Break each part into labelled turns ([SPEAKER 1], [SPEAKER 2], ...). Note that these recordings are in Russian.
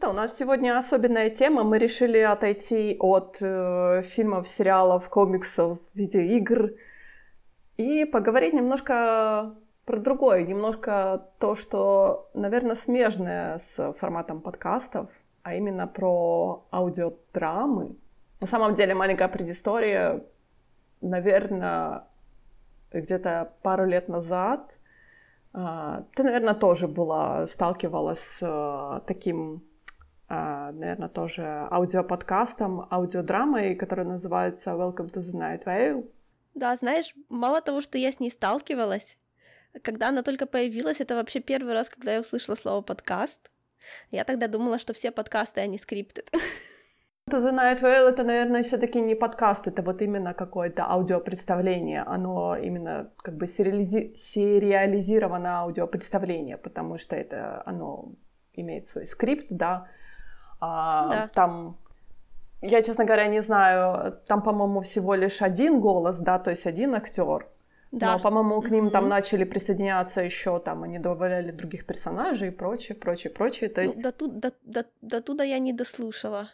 [SPEAKER 1] что, у нас сегодня особенная тема. Мы решили отойти от э, фильмов, сериалов, комиксов, видеоигр и поговорить немножко про другое, немножко то, что, наверное, смежное с форматом подкастов, а именно про аудиодрамы. На самом деле маленькая предыстория, наверное, где-то пару лет назад а, ты, наверное, тоже была, сталкивалась с а, таким, наверное, тоже аудиоподкастом, аудиодрамой, которая называется Welcome to the Night Vale.
[SPEAKER 2] Да, знаешь, мало того, что я с ней сталкивалась, когда она только появилась, это вообще первый раз, когда я услышала слово подкаст. Я тогда думала, что все подкасты, они скрипты.
[SPEAKER 1] To the Night Vale это, наверное, все-таки не подкаст, это вот именно какое-то аудиопредставление. Оно именно как бы сериализи... сериализированное аудиопредставление, потому что это оно имеет свой скрипт, да. А, да. Там, я, честно говоря, не знаю, там, по-моему, всего лишь один голос, да, то есть один актер. Да. Но, по-моему, к ним mm-hmm. там начали присоединяться еще, там они добавляли других персонажей и прочее, прочее, прочее. То ну, есть...
[SPEAKER 2] Ну, до, тут, до, до, до туда я не дослушала.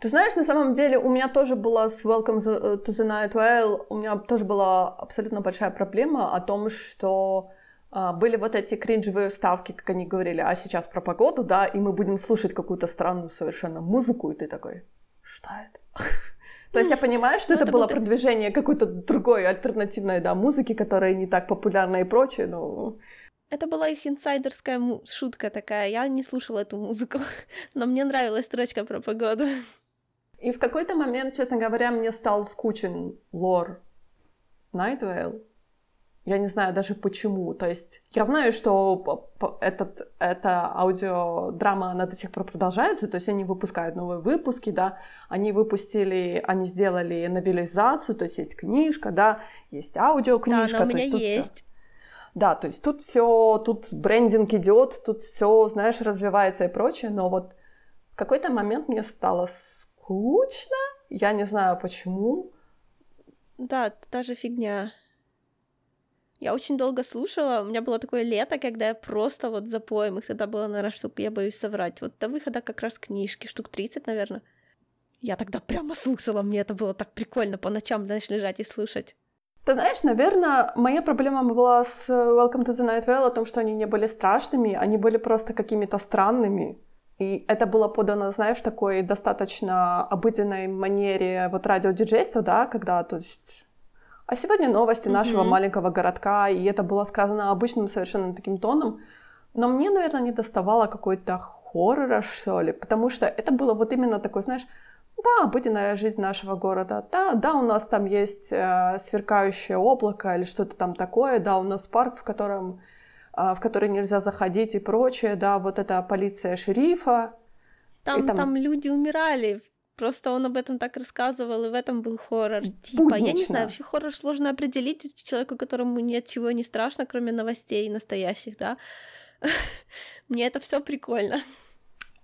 [SPEAKER 1] Ты знаешь, на самом деле у меня тоже была с Welcome to the Night Well, у меня тоже была абсолютно большая проблема о том, что были вот эти кринжевые вставки, как они говорили, а сейчас про погоду, да, и мы будем слушать какую-то странную совершенно музыку, и ты такой, что это? То есть я понимаю, что ну, это, было продвижение какой-то другой альтернативной, да, музыки, которая не так популярна и прочее, но...
[SPEAKER 2] Это была их инсайдерская шутка такая. Я не слушала эту музыку, но мне нравилась строчка про погоду.
[SPEAKER 1] И в какой-то момент, честно говоря, мне стал скучен лор Night Vale. Я не знаю даже почему. То есть я знаю, что этот, эта аудиодрама, она до сих пор продолжается. То есть они выпускают новые выпуски, да. Они выпустили, они сделали новелизацию, то есть есть книжка, да, есть аудиокнижка.
[SPEAKER 2] Да, она у меня есть. есть.
[SPEAKER 1] Да, то есть тут все, тут брендинг идет, тут все, знаешь, развивается и прочее, но вот в какой-то момент мне стало скучно. Я не знаю почему.
[SPEAKER 2] Да, та же фигня. Я очень долго слушала. У меня было такое лето, когда я просто вот запоем. Их тогда было, наверное, штук, я боюсь соврать. Вот до выхода как раз книжки, штук 30, наверное. Я тогда прямо слушала, мне это было так прикольно по ночам, знаешь, лежать и слушать.
[SPEAKER 1] Ты знаешь, наверное, моя проблема была с Welcome to the Night Vale о том, что они не были страшными, они были просто какими-то странными. И это было подано, знаешь, такой достаточно обыденной манере вот радиодиджейства, да, когда, то есть... А сегодня новости mm-hmm. нашего маленького городка, и это было сказано обычным совершенно таким тоном. Но мне, наверное, не доставало какой-то хоррора, что ли, потому что это было вот именно такой, знаешь, да, обыденная жизнь нашего города. Да, да, у нас там есть э, сверкающее облако или что-то там такое. Да, у нас парк, в котором а, в который нельзя заходить и прочее, да, вот эта полиция шерифа.
[SPEAKER 2] Там, там... там люди умирали, просто он об этом так рассказывал, и в этом был хоррор. Типа, Буднично. я не знаю, вообще хоррор сложно определить человеку, которому ничего не страшно, кроме новостей настоящих, да. Мне это все прикольно.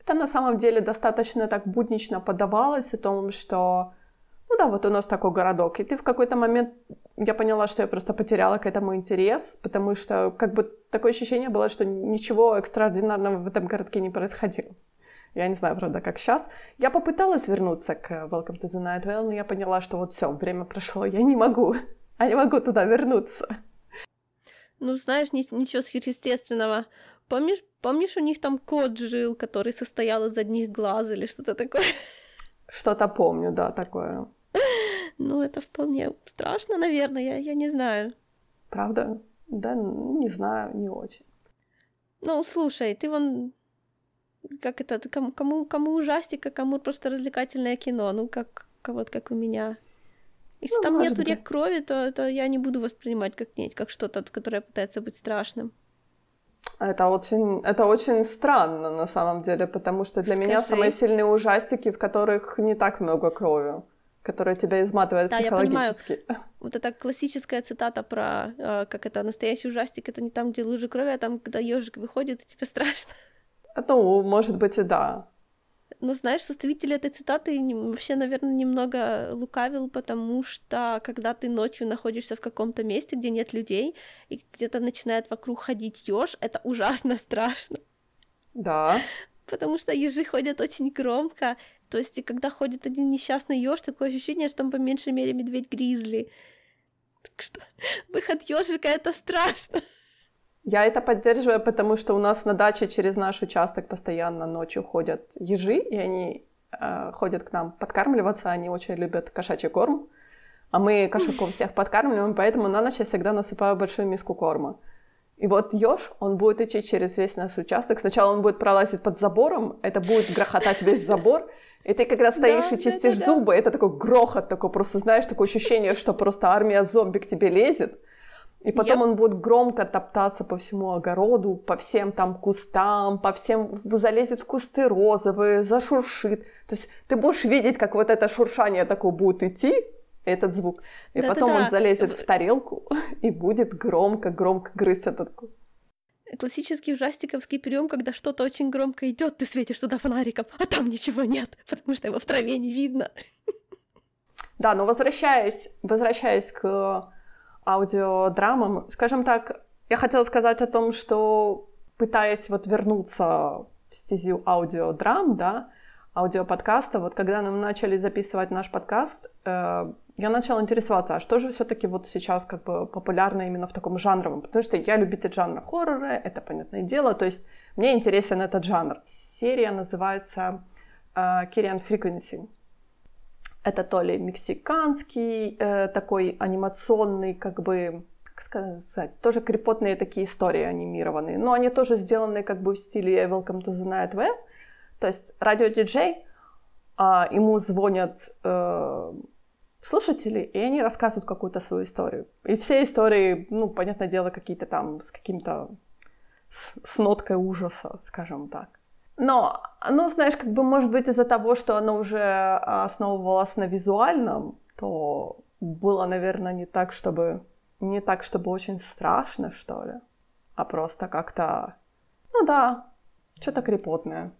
[SPEAKER 1] Это на самом деле достаточно так буднично подавалось о том, что ну да, вот у нас такой городок. И ты в какой-то момент, я поняла, что я просто потеряла к этому интерес, потому что как бы такое ощущение было, что ничего экстраординарного в этом городке не происходило. Я не знаю, правда, как сейчас. Я попыталась вернуться к Welcome to the Night Vale, но я поняла, что вот все, время прошло, я не могу. Я не могу туда вернуться.
[SPEAKER 2] Ну, знаешь, ничего сверхъестественного. Помнишь, помнишь, у них там кот жил, который состоял из одних глаз или что-то такое?
[SPEAKER 1] Что-то помню, да, такое.
[SPEAKER 2] Ну, это вполне страшно, наверное, я, я не знаю.
[SPEAKER 1] Правда? Да, не знаю, не очень.
[SPEAKER 2] Ну, слушай, ты вон как это, кому, кому, кому ужастик, а кому просто развлекательное кино, ну, как, вот как у меня. Если ну, там нету быть. рек крови, то, то я не буду воспринимать как нет, как что-то, которое пытается быть страшным.
[SPEAKER 1] Это очень, это очень странно на самом деле, потому что для Скажи. меня самые сильные ужастики, в которых не так много крови которая тебя изматывает да, психологически.
[SPEAKER 2] Я понимаю. Вот эта классическая цитата про э, как это настоящий ужастик, это не там, где лужи крови, а там, когда ежик выходит, и тебе страшно.
[SPEAKER 1] Ну, может быть, и да.
[SPEAKER 2] Но знаешь, составитель этой цитаты вообще, наверное, немного лукавил, потому что когда ты ночью находишься в каком-то месте, где нет людей, и где-то начинает вокруг ходить еж, это ужасно страшно.
[SPEAKER 1] Да.
[SPEAKER 2] потому что ежи ходят очень громко. То есть, и когда ходит один несчастный еж, такое ощущение, что там по меньшей мере медведь-гризли. Так что выход ежика это страшно.
[SPEAKER 1] Я это поддерживаю, потому что у нас на даче через наш участок постоянно ночью ходят ежи, и они э, ходят к нам подкармливаться, они очень любят кошачий корм, а мы кошаков всех подкармливаем, поэтому на ночь я всегда насыпаю большую миску корма. И вот еж, он будет идти через весь наш участок. Сначала он будет пролазить под забором, это будет грохотать весь забор. И ты когда стоишь да, и чистишь да, да, зубы, это такой грохот, такой просто, знаешь, такое ощущение, что просто армия зомби к тебе лезет. И потом yep. он будет громко топтаться по всему огороду, по всем там кустам, по всем, залезет в кусты розовые, зашуршит. То есть ты будешь видеть, как вот это шуршание такое будет идти, этот звук. И да, потом да, да. он залезет в тарелку и будет громко-громко грызть этот
[SPEAKER 2] классический ужастиковский прием, когда что-то очень громко идет, ты светишь туда фонариком, а там ничего нет, потому что его в траве не видно.
[SPEAKER 1] Да, но возвращаясь, возвращаясь к аудиодрамам, скажем так, я хотела сказать о том, что пытаясь вот вернуться в стезю аудиодрам, да, аудиоподкаста, вот когда мы начали записывать наш подкаст, э, я начала интересоваться, а что же все-таки вот сейчас как бы популярно именно в таком жанровом, потому что я любитель жанра хоррора, это понятное дело, то есть мне интересен этот жанр. Серия называется uh, Kyrian Frequency. Это то ли мексиканский э, такой анимационный, как бы, как сказать, тоже крепотные такие истории анимированные, но они тоже сделаны как бы в стиле Welcome to the Night Vale, то есть радиодиджей, э, ему звонят э, слушатели, и они рассказывают какую-то свою историю. И все истории, ну, понятное дело, какие-то там с каким-то... с, с ноткой ужаса, скажем так. Но, ну, знаешь, как бы, может быть, из-за того, что оно уже основывалось на визуальном, то было, наверное, не так, чтобы... Не так, чтобы очень страшно, что ли, а просто как-то... Ну да, что-то крепотное.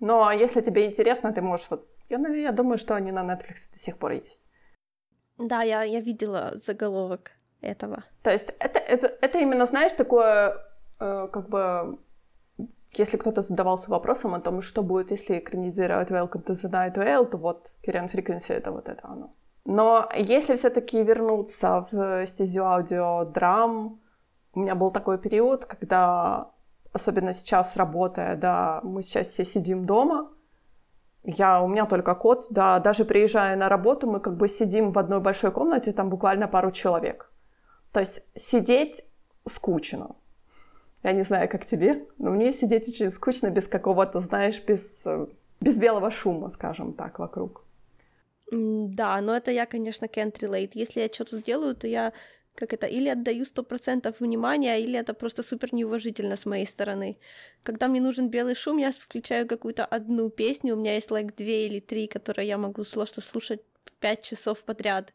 [SPEAKER 1] Но если тебе интересно, ты можешь вот... Я, я думаю, что они на Netflix до сих пор есть.
[SPEAKER 2] Да, я, я видела заголовок этого.
[SPEAKER 1] То есть это, это, это именно, знаешь, такое, э, как бы, если кто-то задавался вопросом о том, что будет, если экранизировать Welcome to the Night Vale, то вот Kyrian Frequency — это вот это оно. Но если все-таки вернуться в стезю аудиодрам, у меня был такой период, когда, особенно сейчас работая, да, мы сейчас все сидим дома — я, у меня только кот, да, даже приезжая на работу, мы как бы сидим в одной большой комнате, там буквально пару человек. То есть сидеть скучно. Я не знаю, как тебе, но мне сидеть очень скучно без какого-то, знаешь, без, без белого шума, скажем так, вокруг.
[SPEAKER 2] Да, но это я, конечно, can't relate. Если я что-то сделаю, то я как это, или отдаю сто процентов внимания, или это просто супер неуважительно с моей стороны. Когда мне нужен белый шум, я включаю какую-то одну песню, у меня есть like, две или три, которые я могу сложно слушать пять часов подряд.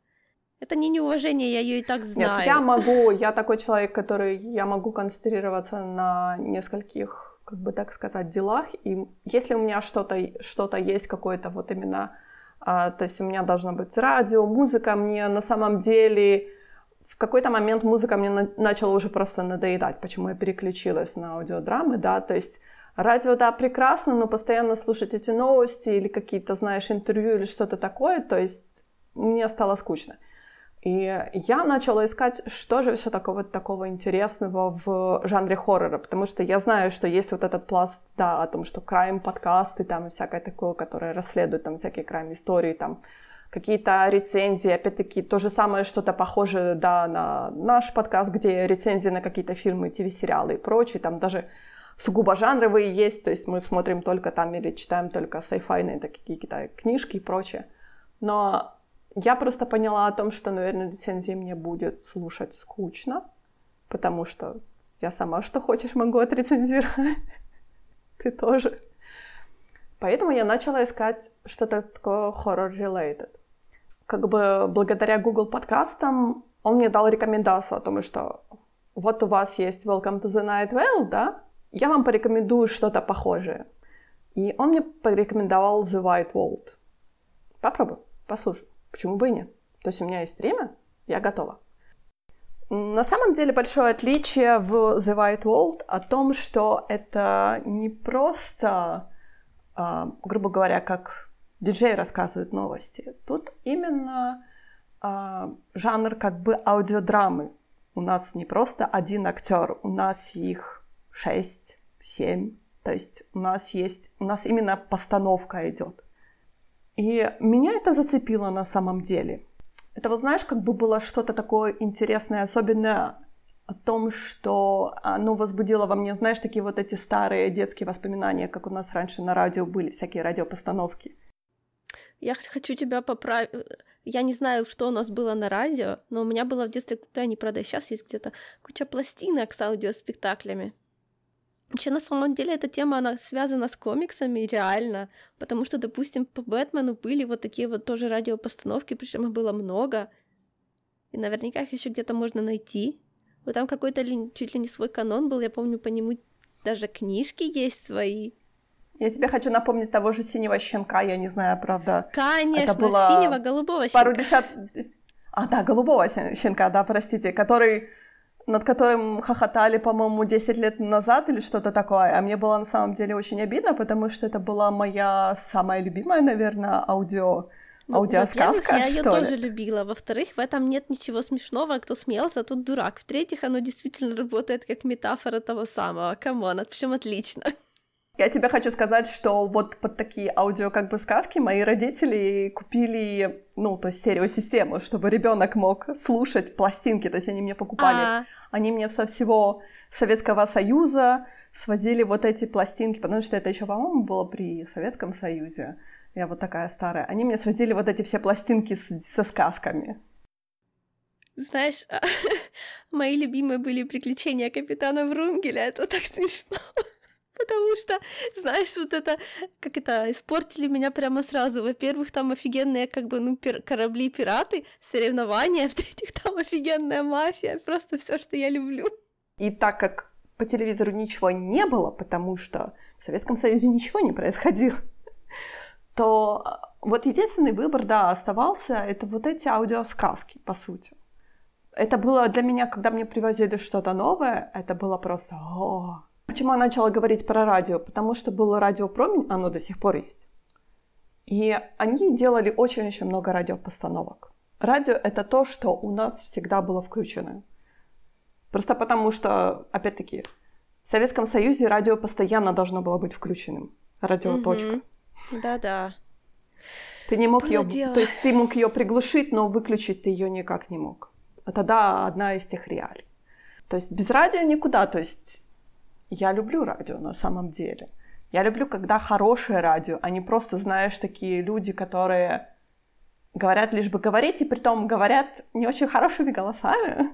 [SPEAKER 2] Это не неуважение, я ее и так знаю.
[SPEAKER 1] Нет, я могу, я такой человек, который, я могу концентрироваться на нескольких, как бы так сказать, делах, и если у меня что-то что есть, какое-то вот именно, а, то есть у меня должно быть радио, музыка, мне на самом деле в какой-то момент музыка мне на- начала уже просто надоедать, почему я переключилась на аудиодрамы, да, то есть радио, да, прекрасно, но постоянно слушать эти новости или какие-то, знаешь, интервью или что-то такое, то есть мне стало скучно. И я начала искать, что же все такого, такого интересного в жанре хоррора, потому что я знаю, что есть вот этот пласт, да, о том, что крайм-подкасты там и всякое такое, которое расследует там всякие крайм-истории, там, какие-то рецензии, опять-таки, то же самое, что-то похожее, да, на наш подкаст, где рецензии на какие-то фильмы, ТВ-сериалы и прочее, там даже сугубо жанровые есть, то есть мы смотрим только там или читаем только сайфайные какие-то книжки и прочее. Но я просто поняла о том, что, наверное, рецензии мне будет слушать скучно, потому что я сама что хочешь могу отрецензировать. Ты тоже. Поэтому я начала искать что-то такое horror-related. Как бы благодаря Google подкастам он мне дал рекомендацию о том, что вот у вас есть Welcome to the Night Vale, да? Я вам порекомендую что-то похожее. И он мне порекомендовал The White Vault. Попробуй, послушай. Почему бы и нет? То есть у меня есть время, я готова. На самом деле большое отличие в The White World о том, что это не просто, а, грубо говоря, как диджей рассказывает новости. Тут именно а, жанр как бы аудиодрамы. У нас не просто один актер, у нас их шесть, семь. То есть у нас есть, у нас именно постановка идет. И меня это зацепило на самом деле. Это вот знаешь, как бы было что-то такое интересное, особенно о том, что оно возбудило во мне, знаешь, такие вот эти старые детские воспоминания, как у нас раньше на радио были всякие радиопостановки.
[SPEAKER 2] Я хочу тебя поправить. Я не знаю, что у нас было на радио, но у меня было в детстве, да, не правда, сейчас есть где-то куча пластинок с аудиоспектаклями. Вообще, на самом деле, эта тема, она связана с комиксами, реально, потому что, допустим, по Бэтмену были вот такие вот тоже радиопостановки, причем их было много, и наверняка их еще где-то можно найти. Вот там какой-то чуть ли не свой канон был, я помню, по нему даже книжки есть свои.
[SPEAKER 1] Я тебе хочу напомнить того же синего щенка, я не знаю, правда.
[SPEAKER 2] Конечно, это было синего голубого щенка.
[SPEAKER 1] Пару десят... А, да, голубого щенка, да, простите, который над которым хохотали, по-моему, 10 лет назад или что-то такое. А мне было на самом деле очень обидно, потому что это была моя самая любимая, наверное, аудио ну, аудиосказка,
[SPEAKER 2] я
[SPEAKER 1] ее
[SPEAKER 2] тоже любила. Во-вторых, в этом нет ничего смешного, кто смеялся, тот дурак. В-третьих, оно действительно работает как метафора того самого. Come on, причем отлично.
[SPEAKER 1] Я тебе хочу сказать, что вот под такие аудио как бы сказки мои родители купили, ну, то есть стереосистему, чтобы ребенок мог слушать пластинки, то есть они мне покупали, А-а-а. они мне со всего Советского Союза свозили вот эти пластинки, потому что это еще, по-моему, было при Советском Союзе. Я вот такая старая. Они мне свозили вот эти все пластинки с, со сказками.
[SPEAKER 2] Знаешь, мои любимые были приключения капитана Врунгеля. Это так смешно. Потому что, знаешь, вот это, как это, испортили меня прямо сразу. Во-первых, там офигенные, как бы, ну, пир- корабли-пираты, соревнования, в-третьих, там офигенная мафия, просто все, что я люблю.
[SPEAKER 1] И так как по телевизору ничего не было, потому что в Советском Союзе ничего не происходило, то а, вот единственный выбор, да, оставался, это вот эти аудиосказки, по сути. Это было для меня, когда мне привозили что-то новое, это было просто о, Почему я начала говорить про радио? Потому что было радио Промень, оно до сих пор есть. И они делали очень-очень много радиопостановок. Радио — это то, что у нас всегда было включено. Просто потому что, опять-таки, в Советском Союзе радио постоянно должно было быть включенным. Радио угу. точка.
[SPEAKER 2] Да-да.
[SPEAKER 1] Ты не мог ее, то есть ты мог ее приглушить, но выключить ты ее никак не мог. Это да, одна из тех реалий. То есть без радио никуда. То есть я люблю радио на самом деле. Я люблю, когда хорошее радио, а не просто, знаешь, такие люди, которые говорят лишь бы говорить, и при том говорят не очень хорошими голосами.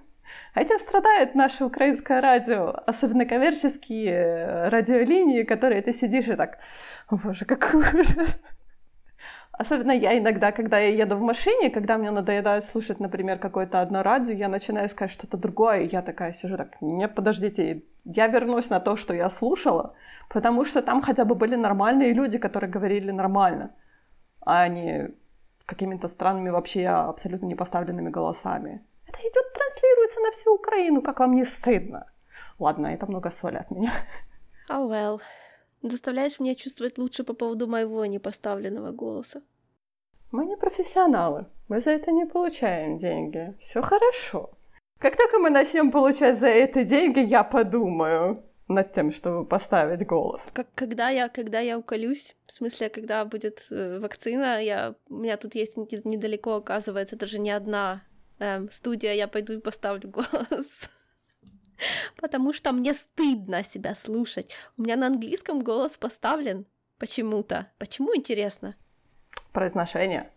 [SPEAKER 1] А этим страдает наше украинское радио, особенно коммерческие радиолинии, которые ты сидишь и так, о боже, как ужас. Особенно я иногда, когда я еду в машине, когда мне надоедает слушать, например, какое-то одно радио, я начинаю искать что-то другое, и я такая сижу так, не, подождите, я вернусь на то, что я слушала, потому что там хотя бы были нормальные люди, которые говорили нормально, а не какими-то странными вообще абсолютно непоставленными голосами. Это идет, транслируется на всю Украину, как вам не стыдно? Ладно, это много соли от меня.
[SPEAKER 2] Oh well заставляешь меня чувствовать лучше по поводу моего непоставленного голоса.
[SPEAKER 1] Мы не профессионалы, мы за это не получаем деньги. Все хорошо. Как только мы начнем получать за это деньги, я подумаю над тем, чтобы поставить голос.
[SPEAKER 2] Как, когда, я, когда я уколюсь, в смысле, когда будет э, вакцина, я, у меня тут есть недалеко, оказывается, даже не одна эм, студия, я пойду и поставлю голос потому что мне стыдно себя слушать. У меня на английском голос поставлен почему-то. Почему, интересно?
[SPEAKER 1] Произношение.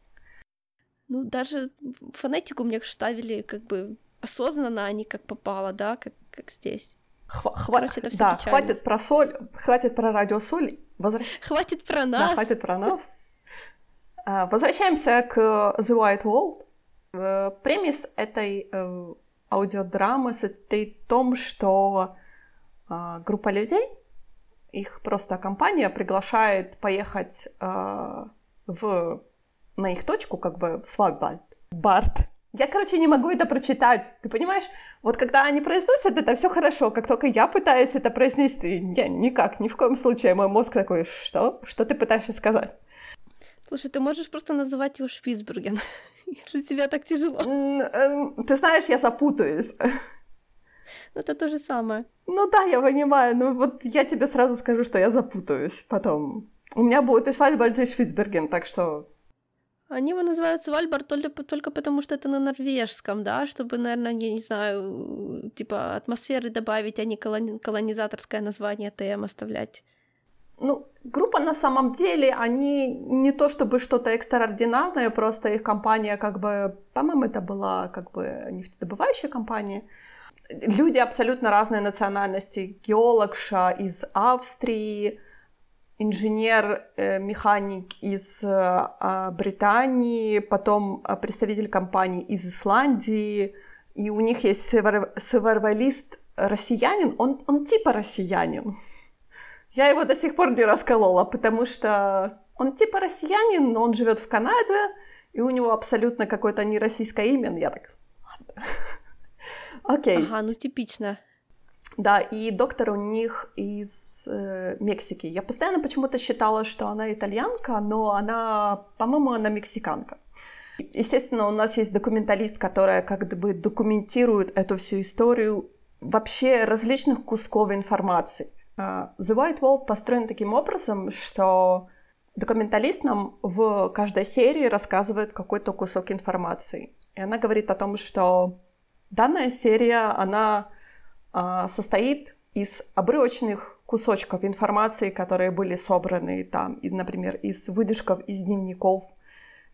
[SPEAKER 2] Ну, даже фонетику мне ставили как бы осознанно, а не как попало, да, как, как здесь.
[SPEAKER 1] Хва- Короче, это все да, печально. хватит про соль, хватит про радиосоль. Возвращ...
[SPEAKER 2] Хватит про нас.
[SPEAKER 1] Да, хватит про нас. А, возвращаемся к The White World. Э, премис этой аудиодрамы состоит в том, что э, группа людей, их просто компания приглашает поехать э, в, на их точку, как бы в Свагбальд, Барт, Я, короче, не могу это прочитать. Ты понимаешь? Вот когда они произносят это, все хорошо. Как только я пытаюсь это произнести, не, никак, ни в коем случае. Мой мозг такой, что? Что ты пытаешься сказать?
[SPEAKER 2] Слушай, ты можешь просто называть его Шпицберген, если тебе так тяжело.
[SPEAKER 1] Эм, ты знаешь, я запутаюсь.
[SPEAKER 2] Ну, это то же самое.
[SPEAKER 1] Ну да, я понимаю, но вот я тебе сразу скажу, что я запутаюсь потом. У меня будет и Свальбард, и Швицберген, так что...
[SPEAKER 2] Они его называют Свальбард только, только потому, что это на норвежском, да, чтобы, наверное, я не знаю, типа атмосферы добавить, а не колони- колонизаторское название ТМ оставлять.
[SPEAKER 1] Ну, группа на самом деле, они не то чтобы что-то экстраординарное, просто их компания как бы, по-моему, это была как бы нефтедобывающая компания. Люди абсолютно разной национальности. Геологша из Австрии, инженер-механик э, из э, а, Британии, потом э, представитель компании из Исландии, и у них есть севервалист россиянин, он, он типа россиянин. Я его до сих пор не расколола, потому что он типа россиянин, но он живет в Канаде, и у него абсолютно какое-то нероссийское имя. Я так, Окей.
[SPEAKER 2] Ага, ну типично.
[SPEAKER 1] Да, и доктор у них из э, Мексики. Я постоянно почему-то считала, что она итальянка, но она, по-моему, она мексиканка. Естественно, у нас есть документалист, которая как бы документирует эту всю историю вообще различных кусков информации. А, The White Wall построен таким образом, что документалист нам в каждой серии рассказывает какой-то кусок информации. И она говорит о том, что данная серия, она а, состоит из обрывочных кусочков информации, которые были собраны там, и, например, из выдержков из дневников,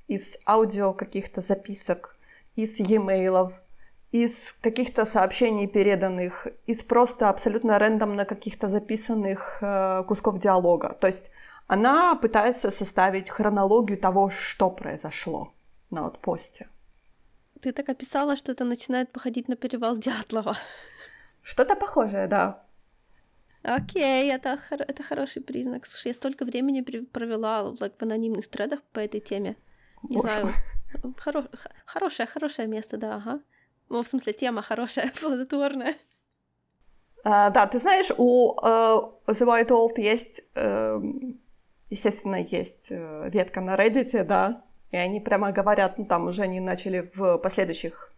[SPEAKER 1] из аудио каких-то записок, из e-mailов, из каких-то сообщений переданных, из просто абсолютно рандомно каких-то записанных э, кусков диалога. То есть она пытается составить хронологию того, что произошло на отпосте.
[SPEAKER 2] Ты так описала, что это начинает походить на перевал Дятлова.
[SPEAKER 1] Что-то похожее, да.
[SPEAKER 2] Окей, это, это хороший признак. Слушай, я столько времени провела like, в анонимных тредах по этой теме. Не Боже. знаю. Хоро... Хорошее, хорошее место, да, ага. Ну, в смысле, тема хорошая, плодотворная.
[SPEAKER 1] А, да, ты знаешь, у uh, The White Old есть, uh, естественно, есть uh, ветка на Reddit, да, и они прямо говорят, ну, там уже они начали в последующих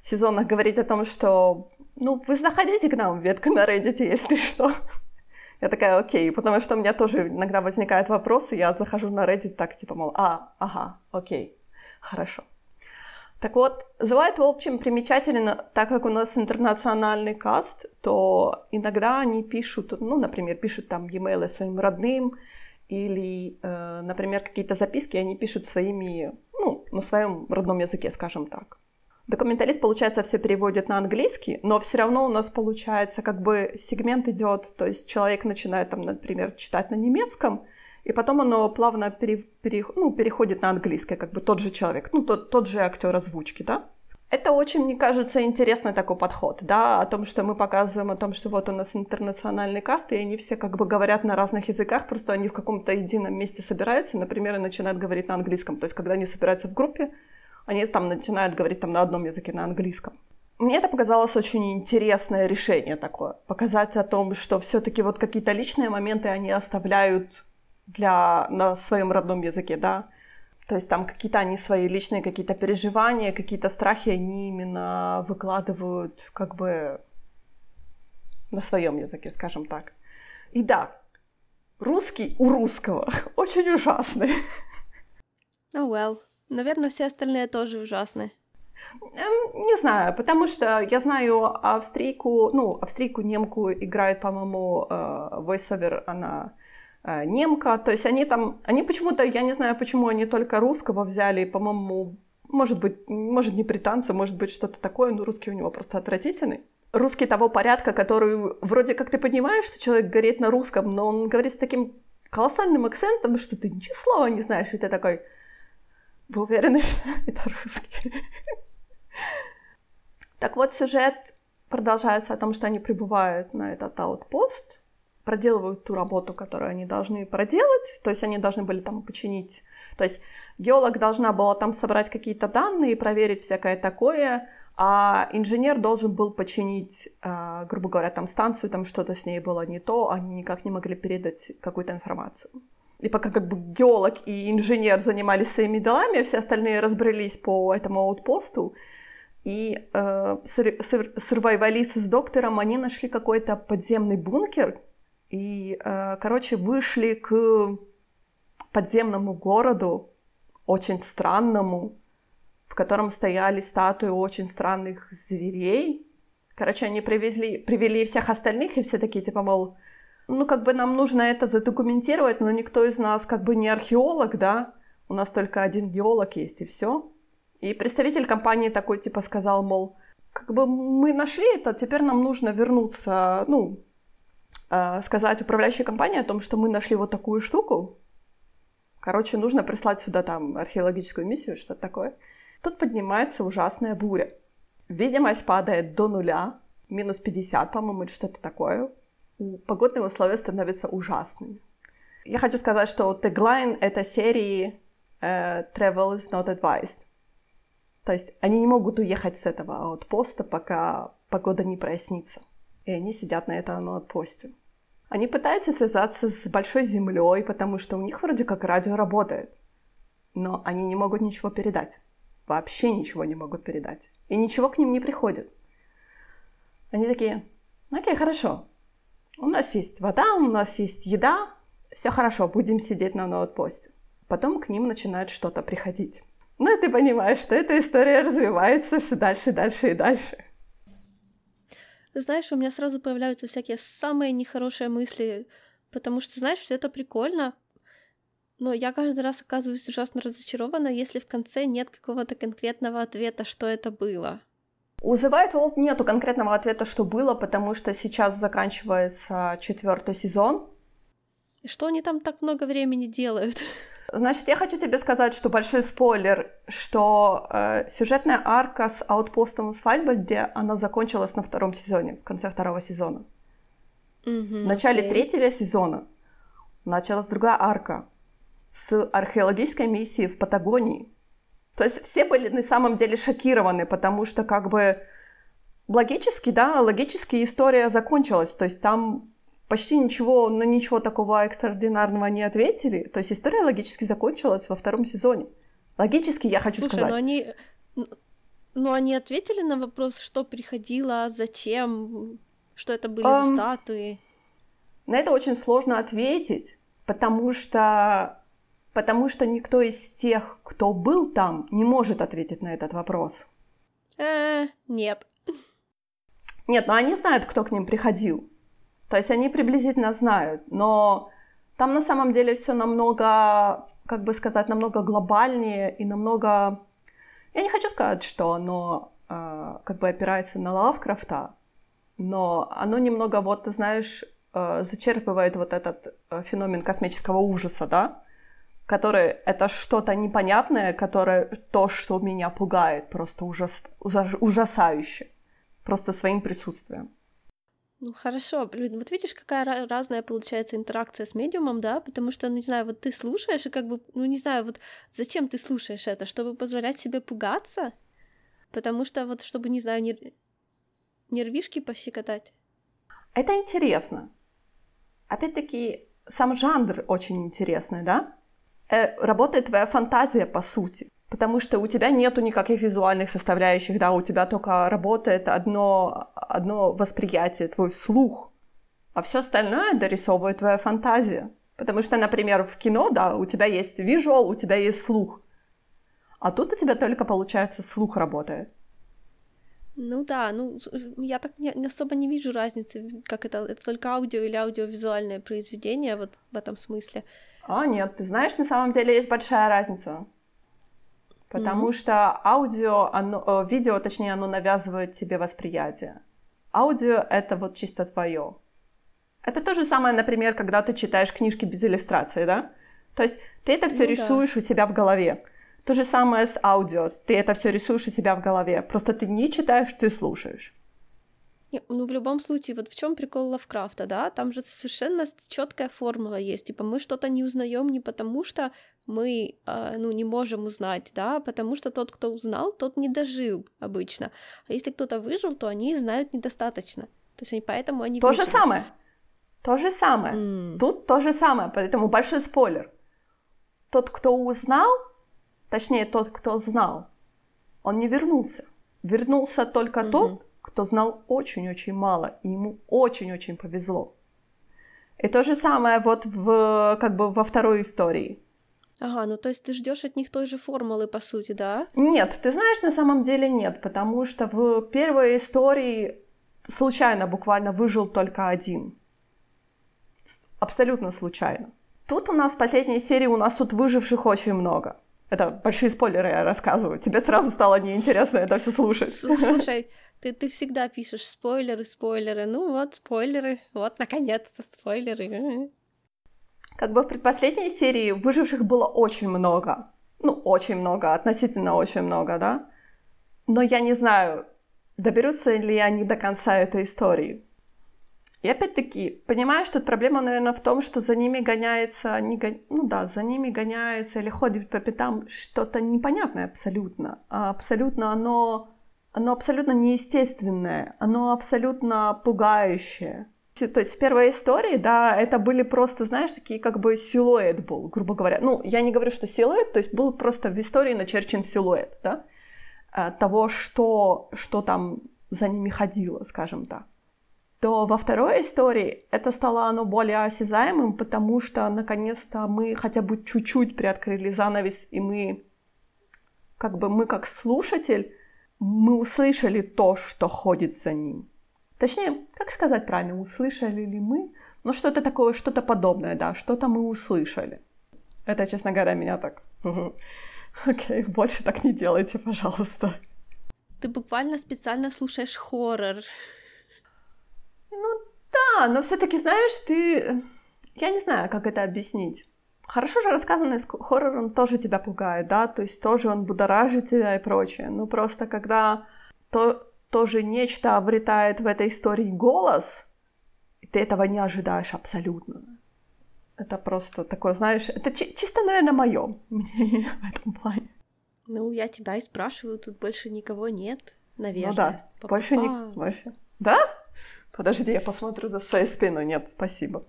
[SPEAKER 1] сезонах говорить о том, что ну, вы заходите к нам, ветка на Reddit, если что. Я такая, окей, потому что у меня тоже иногда возникают вопросы, я захожу на Reddit так, типа, мол, а, ага, окей, хорошо. Так вот, The White Wolf чем примечателен, так как у нас интернациональный каст, то иногда они пишут, ну, например, пишут там e-mail своим родным, или, э, например, какие-то записки они пишут своими, ну, на своем родном языке, скажем так. Документалист, получается, все переводит на английский, но все равно у нас получается как бы сегмент идет, то есть человек начинает там, например, читать на немецком, и потом оно плавно пере, пере, ну, переходит на английский, как бы тот же человек, ну, тот, тот же актер озвучки, да? Это очень, мне кажется, интересный такой подход, да, о том, что мы показываем, о том, что вот у нас интернациональный каст, и они все как бы говорят на разных языках, просто они в каком-то едином месте собираются, например, и начинают говорить на английском. То есть, когда они собираются в группе, они там начинают говорить там на одном языке, на английском. Мне это показалось очень интересное решение такое. Показать о том, что все-таки вот какие-то личные моменты они оставляют для, на своем родном языке, да. То есть там какие-то они свои личные какие-то переживания, какие-то страхи они именно выкладывают как бы на своем языке, скажем так. И да, русский у русского очень ужасный.
[SPEAKER 2] Oh well. Наверное, все остальные тоже ужасны.
[SPEAKER 1] Эм, не знаю, потому что я знаю австрийку, ну, австрийку, немку играет, по-моему, э, voiceover, она немка, то есть они там, они почему-то, я не знаю, почему они только русского взяли, по-моему, может быть, может не британца, может быть что-то такое, но русский у него просто отвратительный. Русский того порядка, который вроде как ты понимаешь, что человек говорит на русском, но он говорит с таким колоссальным акцентом, что ты ничего слова не знаешь, и ты такой, вы уверены, что это русский? Так вот, сюжет продолжается о том, что они прибывают на этот аутпост. Проделывают ту работу, которую они должны проделать, то есть они должны были там починить, то есть геолог должна была там собрать какие-то данные, проверить всякое такое, а инженер должен был починить, э, грубо говоря, там станцию, там что-то с ней было не то, они никак не могли передать какую-то информацию. И пока как бы геолог и инженер занимались своими делами, все остальные разбрелись по этому аутпосту, и э, сырвайвалисты с доктором, они нашли какой-то подземный бункер, и, э, короче, вышли к подземному городу, очень странному, в котором стояли статуи очень странных зверей. Короче, они привезли, привели всех остальных, и все такие, типа, мол, ну, как бы нам нужно это задокументировать, но никто из нас как бы не археолог, да, у нас только один геолог есть, и все. И представитель компании такой, типа, сказал, мол, как бы мы нашли это, теперь нам нужно вернуться, ну, сказать управляющей компании о том, что мы нашли вот такую штуку. Короче, нужно прислать сюда там археологическую миссию, что-то такое. Тут поднимается ужасная буря. Видимость падает до нуля, минус 50, по-моему, или что-то такое. Погодные условия становятся ужасными. Я хочу сказать, что теглайн этой серии uh, «Travel is not advised». То есть они не могут уехать с этого аутпоста, пока погода не прояснится. И они сидят на этом аутпосте. Они пытаются связаться с большой землей, потому что у них вроде как радио работает. Но они не могут ничего передать вообще ничего не могут передать. И ничего к ним не приходит. Они такие, окей, хорошо. У нас есть вода, у нас есть еда, все хорошо, будем сидеть на ноутпосте. Потом к ним начинает что-то приходить. Ну и ты понимаешь, что эта история развивается все дальше, дальше и дальше.
[SPEAKER 2] Знаешь, у меня сразу появляются всякие самые нехорошие мысли, потому что, знаешь, все это прикольно, но я каждый раз оказываюсь ужасно разочарована, если в конце нет какого-то конкретного ответа, что это было.
[SPEAKER 1] У The White World нету конкретного ответа, что было, потому что сейчас заканчивается четвертый сезон.
[SPEAKER 2] Что они там так много времени делают?
[SPEAKER 1] Значит, я хочу тебе сказать, что большой спойлер, что э, сюжетная арка с аутпостом в Свальбальде, она закончилась на втором сезоне, в конце второго сезона.
[SPEAKER 2] Mm-hmm,
[SPEAKER 1] в начале
[SPEAKER 2] okay.
[SPEAKER 1] третьего сезона началась другая арка, с археологической миссией в Патагонии. То есть все были на самом деле шокированы, потому что как бы логически, да, логически история закончилась. То есть там почти ничего, на ничего такого экстраординарного не ответили. То есть история логически закончилась во втором сезоне. Логически я хочу
[SPEAKER 2] Слушай,
[SPEAKER 1] сказать.
[SPEAKER 2] но они, но они ответили на вопрос, что приходило, зачем, что это были um, за статуи.
[SPEAKER 1] На это очень сложно ответить, потому что потому что никто из тех, кто был там, не может ответить на этот вопрос.
[SPEAKER 2] Э, нет.
[SPEAKER 1] Нет, но они знают, кто к ним приходил. То есть они приблизительно знают, но там на самом деле все намного, как бы сказать, намного глобальнее и намного... Я не хочу сказать, что оно э, как бы опирается на Лавкрафта, но оно немного, вот, ты знаешь, э, зачерпывает вот этот э, феномен космического ужаса, да? который это что-то непонятное, которое то, что меня пугает, просто ужас, ужасающе, просто своим присутствием.
[SPEAKER 2] Ну хорошо, блин, вот видишь, какая разная получается интеракция с медиумом, да, потому что, ну не знаю, вот ты слушаешь, и как бы, ну не знаю, вот зачем ты слушаешь это, чтобы позволять себе пугаться? Потому что вот, чтобы, не знаю, нер... нервишки пощекотать.
[SPEAKER 1] Это интересно. Опять-таки, сам жанр очень интересный, да? э, работает твоя фантазия, по сути. Потому что у тебя нету никаких визуальных составляющих, да, у тебя только работает одно, одно восприятие, твой слух. А все остальное дорисовывает твоя фантазия. Потому что, например, в кино, да, у тебя есть визуал, у тебя есть слух. А тут у тебя только, получается, слух работает.
[SPEAKER 2] Ну да, ну я так не, особо не вижу разницы, как это, это только аудио или аудиовизуальное произведение вот в этом смысле.
[SPEAKER 1] А, нет, ты знаешь, на самом деле есть большая разница. Потому mm-hmm. что аудио, оно, э, видео, точнее, оно навязывает тебе восприятие. Аудио — это вот чисто твое. Это то же самое, например, когда ты читаешь книжки без иллюстрации, да? То есть ты это все ну, рисуешь да. у себя в голове. То же самое с аудио. Ты это все рисуешь у себя в голове. Просто ты не читаешь, ты слушаешь.
[SPEAKER 2] Ну, в любом случае, вот в чем прикол Лавкрафта, да? Там же совершенно четкая формула есть. Типа, мы что-то не узнаем не потому, что мы, э, ну, не можем узнать, да, потому что тот, кто узнал, тот не дожил обычно. А если кто-то выжил, то они знают недостаточно. То есть они поэтому они
[SPEAKER 1] То выжили. же самое. То же самое. Mm. Тут то же самое, поэтому большой спойлер. Тот, кто узнал, точнее, тот, кто знал, он не вернулся. Вернулся только mm-hmm. тот, кто знал очень-очень мало, и ему очень-очень повезло. И то же самое вот в, как бы во второй истории.
[SPEAKER 2] Ага, ну то есть ты ждешь от них той же формулы, по сути, да?
[SPEAKER 1] Нет, ты знаешь, на самом деле нет, потому что в первой истории случайно буквально выжил только один. Абсолютно случайно. Тут у нас в последней серии у нас тут выживших очень много. Это большие спойлеры я рассказываю. Тебе сразу стало неинтересно это все слушать.
[SPEAKER 2] Слушай, ты, ты всегда пишешь спойлеры, спойлеры. Ну вот, спойлеры. Вот, наконец-то, спойлеры.
[SPEAKER 1] Как бы в предпоследней серии выживших было очень много. Ну, очень много, относительно очень много, да? Но я не знаю, доберутся ли они до конца этой истории. И опять-таки, понимаешь, тут проблема, наверное, в том, что за ними гоняется, не гон... ну да, за ними гоняется или ходит по пятам что-то непонятное абсолютно. А абсолютно оно, оно абсолютно неестественное, оно абсолютно пугающее. То есть в первой истории, да, это были просто, знаешь, такие как бы силуэт был, грубо говоря. Ну, я не говорю, что силуэт, то есть был просто в истории начерчен силуэт, да, э, того, что, что там за ними ходило, скажем так то во второй истории это стало оно более осязаемым, потому что наконец-то мы хотя бы чуть-чуть приоткрыли занавес, и мы, как бы мы как слушатель, мы услышали то, что ходит за ним. Точнее, как сказать правильно, услышали ли мы? Ну, что-то такое, что-то подобное, да, что-то мы услышали. Это, честно говоря, меня так... Окей, okay, больше так не делайте, пожалуйста.
[SPEAKER 2] Ты буквально специально слушаешь хоррор.
[SPEAKER 1] Ну да, но все-таки, знаешь, ты... Я не знаю, как это объяснить. Хорошо же рассказанный хоррор, он тоже тебя пугает, да, то есть тоже он будоражит тебя и прочее. Ну просто когда то, тоже нечто обретает в этой истории голос, и ты этого не ожидаешь абсолютно. Это просто такое, знаешь, это чи- чисто, наверное, мое мнение в этом плане.
[SPEAKER 2] Ну, я тебя и спрашиваю, тут больше никого нет, наверное. Ну
[SPEAKER 1] да, Па-па-па. больше не... Больше. Да? Подожди, я посмотрю за своей спиной. Нет, спасибо.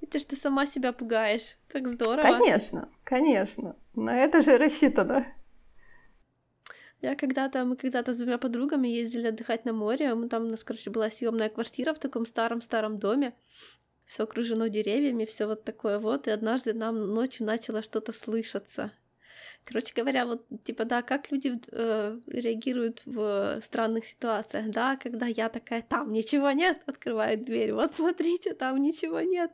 [SPEAKER 2] Это ж ты сама себя пугаешь. Так здорово.
[SPEAKER 1] Конечно, конечно. На это же рассчитано.
[SPEAKER 2] Я когда-то, мы когда-то с двумя подругами ездили отдыхать на море. Мы там у нас, короче, была съемная квартира в таком старом-старом доме. Все окружено деревьями, все вот такое вот. И однажды нам ночью начало что-то слышаться. Короче говоря, вот типа да, как люди э, реагируют в странных ситуациях, да, когда я такая, там ничего нет, открывает дверь, вот смотрите, там ничего нет.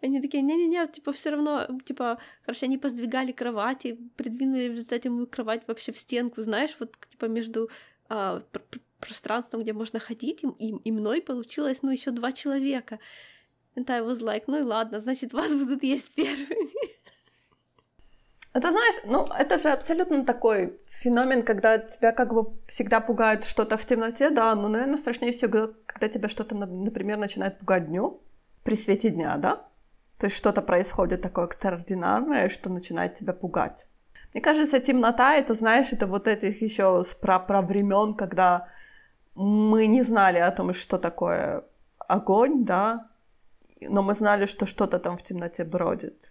[SPEAKER 2] Они такие, не-не-не, типа, все равно, типа, короче, они поздвигали кровати, придвинули в результате мою кровать вообще в стенку, знаешь, вот, типа, между пр- пространством, где можно ходить, и, и мной получилось, ну, еще два человека. And I was like, ну и ладно, значит, вас будут есть первыми.
[SPEAKER 1] Это знаешь, ну это же абсолютно такой феномен, когда тебя как бы всегда пугает что-то в темноте, да, но, наверное, страшнее всего, когда тебя что-то, например, начинает пугать днем, при свете дня, да? То есть что-то происходит такое экстраординарное, что начинает тебя пугать. Мне кажется, темнота, это, знаешь, это вот этих еще про, про времен, когда мы не знали о том, что такое огонь, да, но мы знали, что что-то там в темноте бродит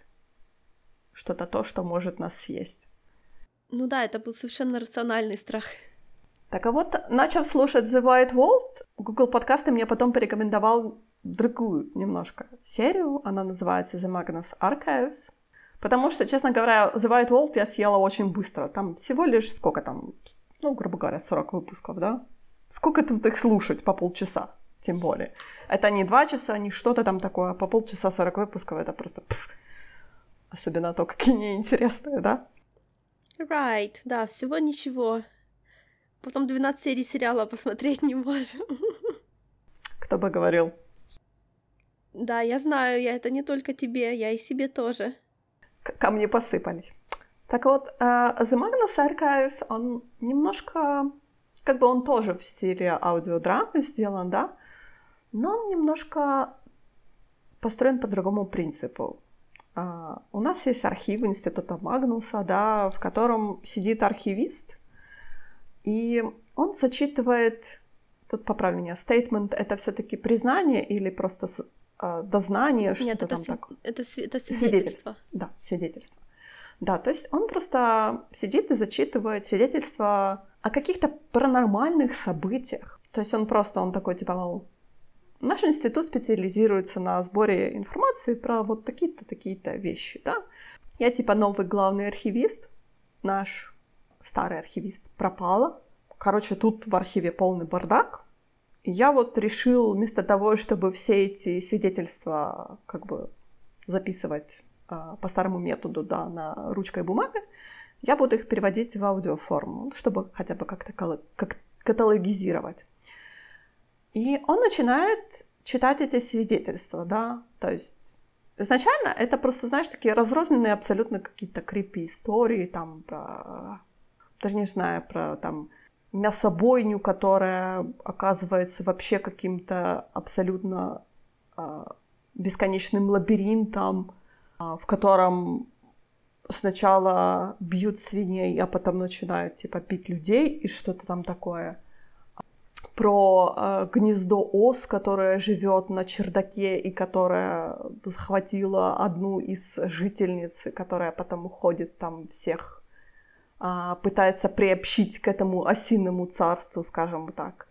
[SPEAKER 1] что-то то, что может нас съесть.
[SPEAKER 2] Ну да, это был совершенно рациональный страх.
[SPEAKER 1] Так а вот, начав слушать The White World, Google подкасты мне потом порекомендовал другую немножко серию. Она называется The Magnus Archives. Потому что, честно говоря, The White World я съела очень быстро. Там всего лишь сколько там, ну, грубо говоря, 40 выпусков, да? Сколько тут их слушать по полчаса, тем более. Это не два часа, не что-то там такое, по полчаса 40 выпусков, это просто... Пфф, Особенно то, какие неинтересные, да?
[SPEAKER 2] Right, да, всего ничего. Потом 12 серий сериала посмотреть не можем.
[SPEAKER 1] Кто бы говорил?
[SPEAKER 2] Да, я знаю, я это не только тебе, я и себе тоже.
[SPEAKER 1] К камни посыпались. Так вот, uh, The Magnus Archives, он немножко Как бы он тоже в стиле аудиодрамы сделан, да, но он немножко построен по другому принципу. А, у нас есть архив Института Магнуса, да, в котором сидит архивист, и он зачитывает, тут поправь меня, стейтмент это все-таки признание или просто э, дознание, что-то
[SPEAKER 2] Нет, это
[SPEAKER 1] там
[SPEAKER 2] сви-
[SPEAKER 1] такое?
[SPEAKER 2] Это, сви- это свидетельство.
[SPEAKER 1] Да, свидетельство. Да, то есть он просто сидит и зачитывает свидетельства о каких-то паранормальных событиях. То есть он просто, он такой, типа, мол, наш институт специализируется на сборе информации про вот такие-то, такие-то вещи, да. Я, типа, новый главный архивист, наш старый архивист пропала. Короче, тут в архиве полный бардак. И я вот решил вместо того, чтобы все эти свидетельства как бы записывать а, по старому методу, да, на ручкой бумаге, я буду их переводить в аудиоформу, чтобы хотя бы как-то каталогизировать. И он начинает читать эти свидетельства, да, то есть изначально это просто, знаешь, такие разрозненные абсолютно какие-то крипи истории, там, про, даже не знаю, про там мясобойню, которая оказывается вообще каким-то абсолютно э, бесконечным лабиринтом, э, в котором сначала бьют свиней, а потом начинают типа пить людей и что-то там такое. Про э, гнездо ос, которое живет на чердаке и которая захватила одну из жительниц, которая потом уходит там всех а, пытается приобщить к этому осинному царству, скажем так.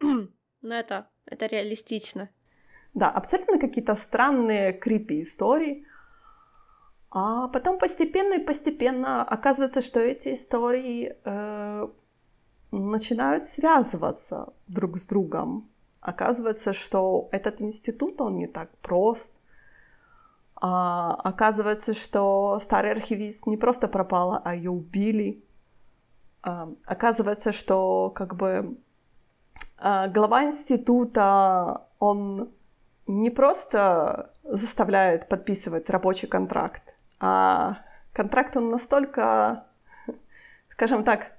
[SPEAKER 2] Ну, это, это реалистично.
[SPEAKER 1] Да, абсолютно какие-то странные крипи истории. А потом постепенно и постепенно оказывается, что эти истории э, начинают связываться друг с другом. Оказывается, что этот институт, он не так прост. А, оказывается, что старый архивист не просто пропала, а ее убили. А, оказывается, что как бы а, глава института, он не просто заставляет подписывать рабочий контракт, а контракт он настолько, скажем так,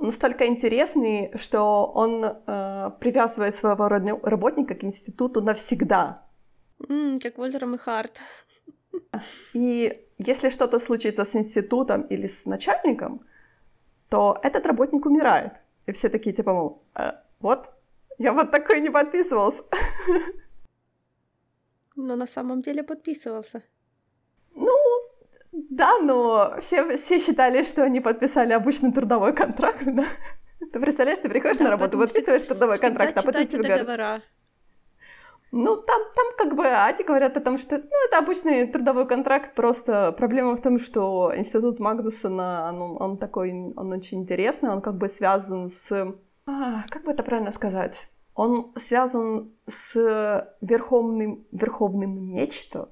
[SPEAKER 1] настолько интересный, что он э, привязывает своего работника к институту навсегда.
[SPEAKER 2] Mm, как Вольтером и Харт.
[SPEAKER 1] И если что-то случится с институтом или с начальником, то этот работник умирает. И все такие типа, мол, э, вот, я вот такой не подписывался.
[SPEAKER 2] Но на самом деле подписывался.
[SPEAKER 1] Да, но все, все считали, что они подписали обычный трудовой контракт, да? Ты представляешь, ты приходишь да, на работу, подписываешь трудовой контракт, а потом тебе говорят... Ну, там, там как бы они говорят о том, что ну, это обычный трудовой контракт, просто проблема в том, что институт Магнусона, он, он такой, он очень интересный, он как бы связан с... А, как бы это правильно сказать? Он связан с верховным, верховным нечто.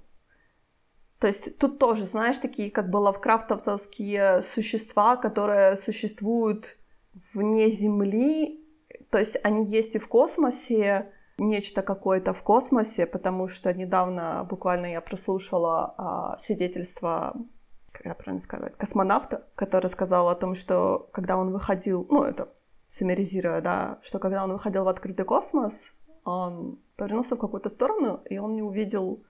[SPEAKER 1] То есть тут тоже, знаешь, такие как бы лавкрафтовские существа, которые существуют вне Земли, то есть они есть и в космосе, нечто какое-то в космосе, потому что недавно буквально я прослушала а, свидетельство, как это правильно сказать, космонавта, который сказал о том, что когда он выходил, ну это суммаризируя, да, что когда он выходил в открытый космос, он повернулся в какую-то сторону, и он не увидел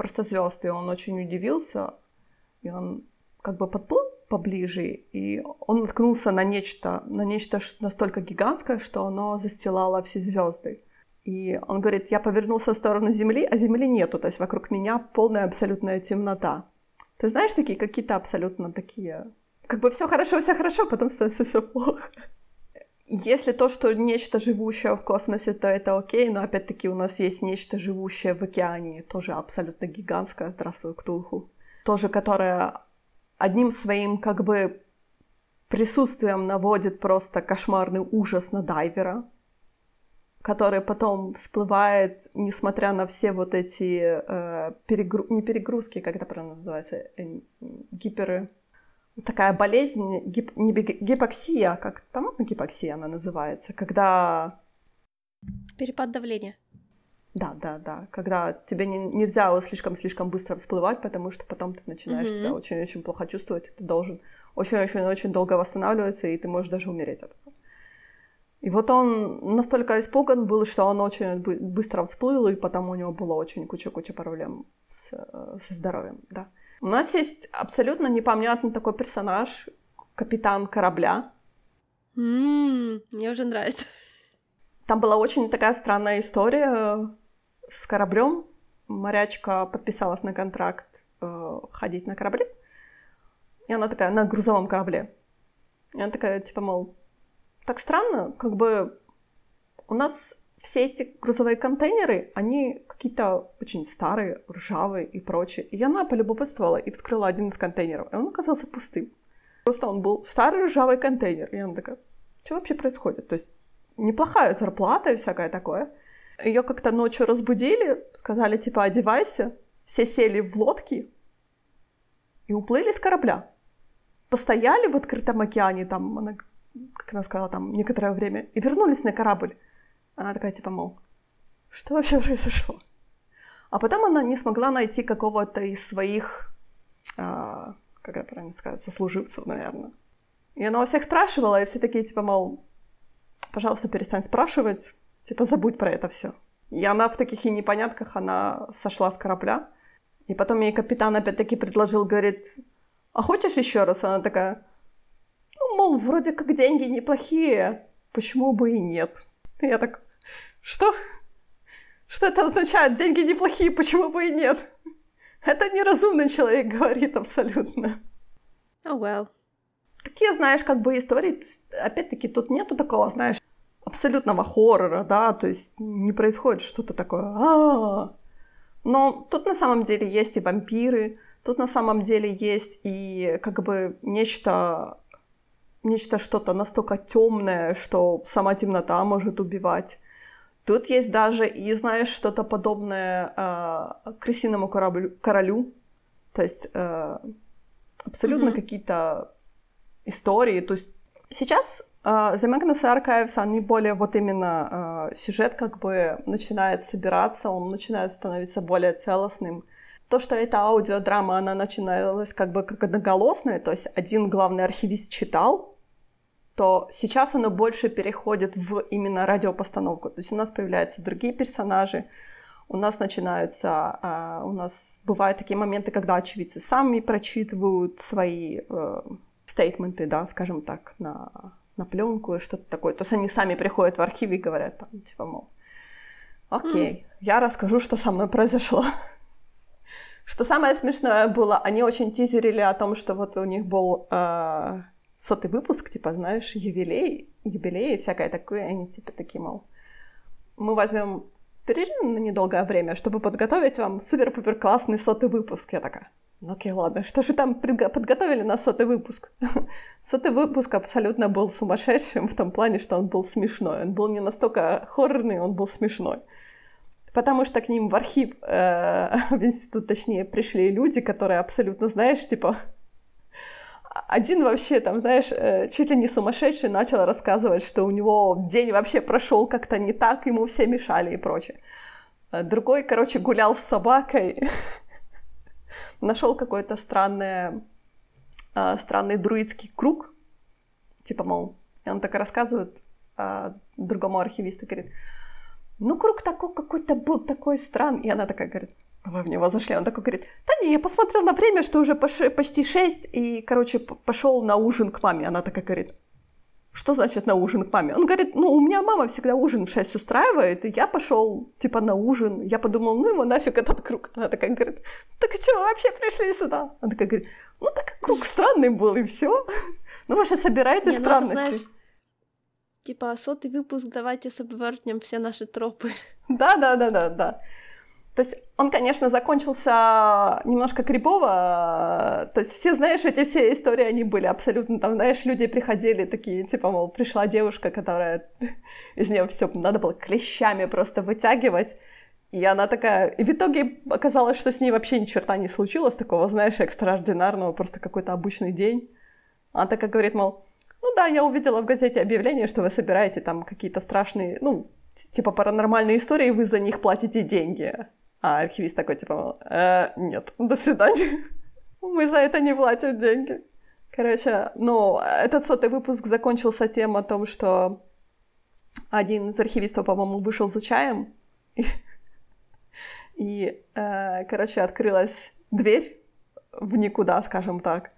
[SPEAKER 1] просто звезд, и он очень удивился, и он как бы подплыл поближе, и он наткнулся на нечто, на нечто настолько гигантское, что оно застилало все звезды. И он говорит, я повернулся в сторону Земли, а Земли нету, то есть вокруг меня полная абсолютная темнота. Ты знаешь, такие какие-то абсолютно такие, как бы все хорошо, все хорошо, потом становится все плохо. Если то, что нечто живущее в космосе, то это окей, но опять-таки у нас есть нечто живущее в океане, тоже абсолютно гигантское, здравствуй, Ктулху, тоже которое одним своим как бы присутствием наводит просто кошмарный ужас на дайвера, который потом всплывает, несмотря на все вот эти э, перегру... не перегрузки, как это правильно называется, э, гиперы, такая болезнь, гип... не гипоксия, как, по-моему, гипоксия она называется, когда...
[SPEAKER 2] Перепад давления.
[SPEAKER 1] Да, да, да. Когда тебе не, нельзя слишком-слишком быстро всплывать, потому что потом ты начинаешь mm-hmm. себя очень-очень плохо чувствовать, ты должен очень-очень-очень долго восстанавливаться, и ты можешь даже умереть от этого. И вот он настолько испуган был, что он очень быстро всплыл, и потом у него было очень куча-куча проблем с, со здоровьем, да. У нас есть абсолютно непонятный такой персонаж, капитан корабля.
[SPEAKER 2] Mm, мне уже нравится.
[SPEAKER 1] Там была очень такая странная история с кораблем. Морячка подписалась на контракт э, ходить на корабле. И она такая на грузовом корабле. И она такая, типа, мол, так странно, как бы у нас все эти грузовые контейнеры, они какие-то очень старые, ржавые и прочее. И она полюбопытствовала и вскрыла один из контейнеров, и он оказался пустым. Просто он был старый ржавый контейнер. И она такая, что вообще происходит? То есть неплохая зарплата и всякое такое. Ее как-то ночью разбудили, сказали, типа, одевайся. Все сели в лодки и уплыли с корабля. Постояли в открытом океане, там, она, как она сказала, там, некоторое время, и вернулись на корабль. Она такая, типа, мол, что вообще произошло? А потом она не смогла найти какого-то из своих, а, как это правильно сказать, сослуживцев, наверное. И она у всех спрашивала, и все такие, типа, мол, пожалуйста, перестань спрашивать, типа, забудь про это все. И она в таких и непонятках, она сошла с корабля. И потом ей капитан опять-таки предложил, говорит, а хочешь еще раз? Она такая, ну, мол, вроде как деньги неплохие, почему бы и нет? И я так, что? Что это означает? Деньги неплохие, почему бы и нет? Это неразумный человек говорит абсолютно.
[SPEAKER 2] Oh well.
[SPEAKER 1] Такие, знаешь, как бы истории, опять-таки, тут нету такого, знаешь, абсолютного хоррора, да, то есть не происходит что-то такое. А-а-а. Но тут на самом деле есть и вампиры, тут на самом деле есть и как бы нечто, нечто что-то настолько темное, что сама темнота может убивать. Тут есть даже и, знаешь, что-то подобное э, крысиному кораблю, королю. То есть э, абсолютно mm-hmm. какие-то истории. То есть сейчас э, The Magnus Archives, они более вот именно э, сюжет как бы начинает собираться, он начинает становиться более целостным. То, что эта аудиодрама, она начиналась как бы как одноголосная, то есть один главный архивист читал, то сейчас оно больше переходит в именно радиопостановку. То есть у нас появляются другие персонажи, у нас начинаются, uh, у нас бывают такие моменты, когда очевидцы сами прочитывают свои uh, стейтменты, да, скажем так, на, на пленку и что-то такое. То есть они сами приходят в архив и говорят там, типа, мол, окей, mm. я расскажу, что со мной произошло. Что самое смешное было, они очень тизерили о том, что вот у них был э, сотый выпуск, типа, знаешь, юбилей, юбилей и всякое такое, они типа такие, мол, мы возьмем перерыв на недолгое время, чтобы подготовить вам супер-пупер классный сотый выпуск. Я такая, ну окей, ладно, что же там подготовили на сотый выпуск? сотый выпуск абсолютно был сумасшедшим в том плане, что он был смешной. Он был не настолько хоррорный, он был смешной. Потому что к ним в архив, э, в институт, точнее, пришли люди, которые абсолютно, знаешь, типа, один вообще там, знаешь, э, чуть ли не сумасшедший начал рассказывать, что у него день вообще прошел как-то не так, ему все мешали и прочее. А другой, короче, гулял с собакой, нашел какой-то странный, а, странный друидский круг, типа, мол, и он так рассказывает другому архивисту, говорит, ну, круг такой какой-то был, такой странный. И она такая говорит, вы в него зашли. Он такой говорит, да не, я посмотрел на время, что уже почти шесть, и, короче, пошел на ужин к маме. Она такая говорит, что значит на ужин к маме? Он говорит, ну, у меня мама всегда ужин в 6 устраивает, и я пошел, типа, на ужин. Я подумал, ну, его нафиг этот круг. Она такая говорит, так а что вы вообще пришли сюда? Она такая говорит, ну, так круг странный был, и все. Ну, вы же собираете ну, странности.
[SPEAKER 2] типа, сотый выпуск, давайте собвертнем все наши тропы.
[SPEAKER 1] Да, да, да, да, да. То есть он, конечно, закончился немножко крипово. То есть все, знаешь, эти все истории, они были абсолютно там, знаешь, люди приходили такие, типа, мол, пришла девушка, которая из нее все надо было клещами просто вытягивать. И она такая... И в итоге оказалось, что с ней вообще ни черта не случилось такого, знаешь, экстраординарного, просто какой-то обычный день. Она такая говорит, мол, ну да, я увидела в газете объявление, что вы собираете там какие-то страшные, ну, типа паранормальные истории, вы за них платите деньги. А архивист такой, типа, э, нет, до свидания. Мы за это не платим деньги. Короче, ну, этот сотый выпуск закончился тем о том, что один из архивистов, по-моему, вышел за чаем, и, и э, короче, открылась дверь в никуда, скажем так,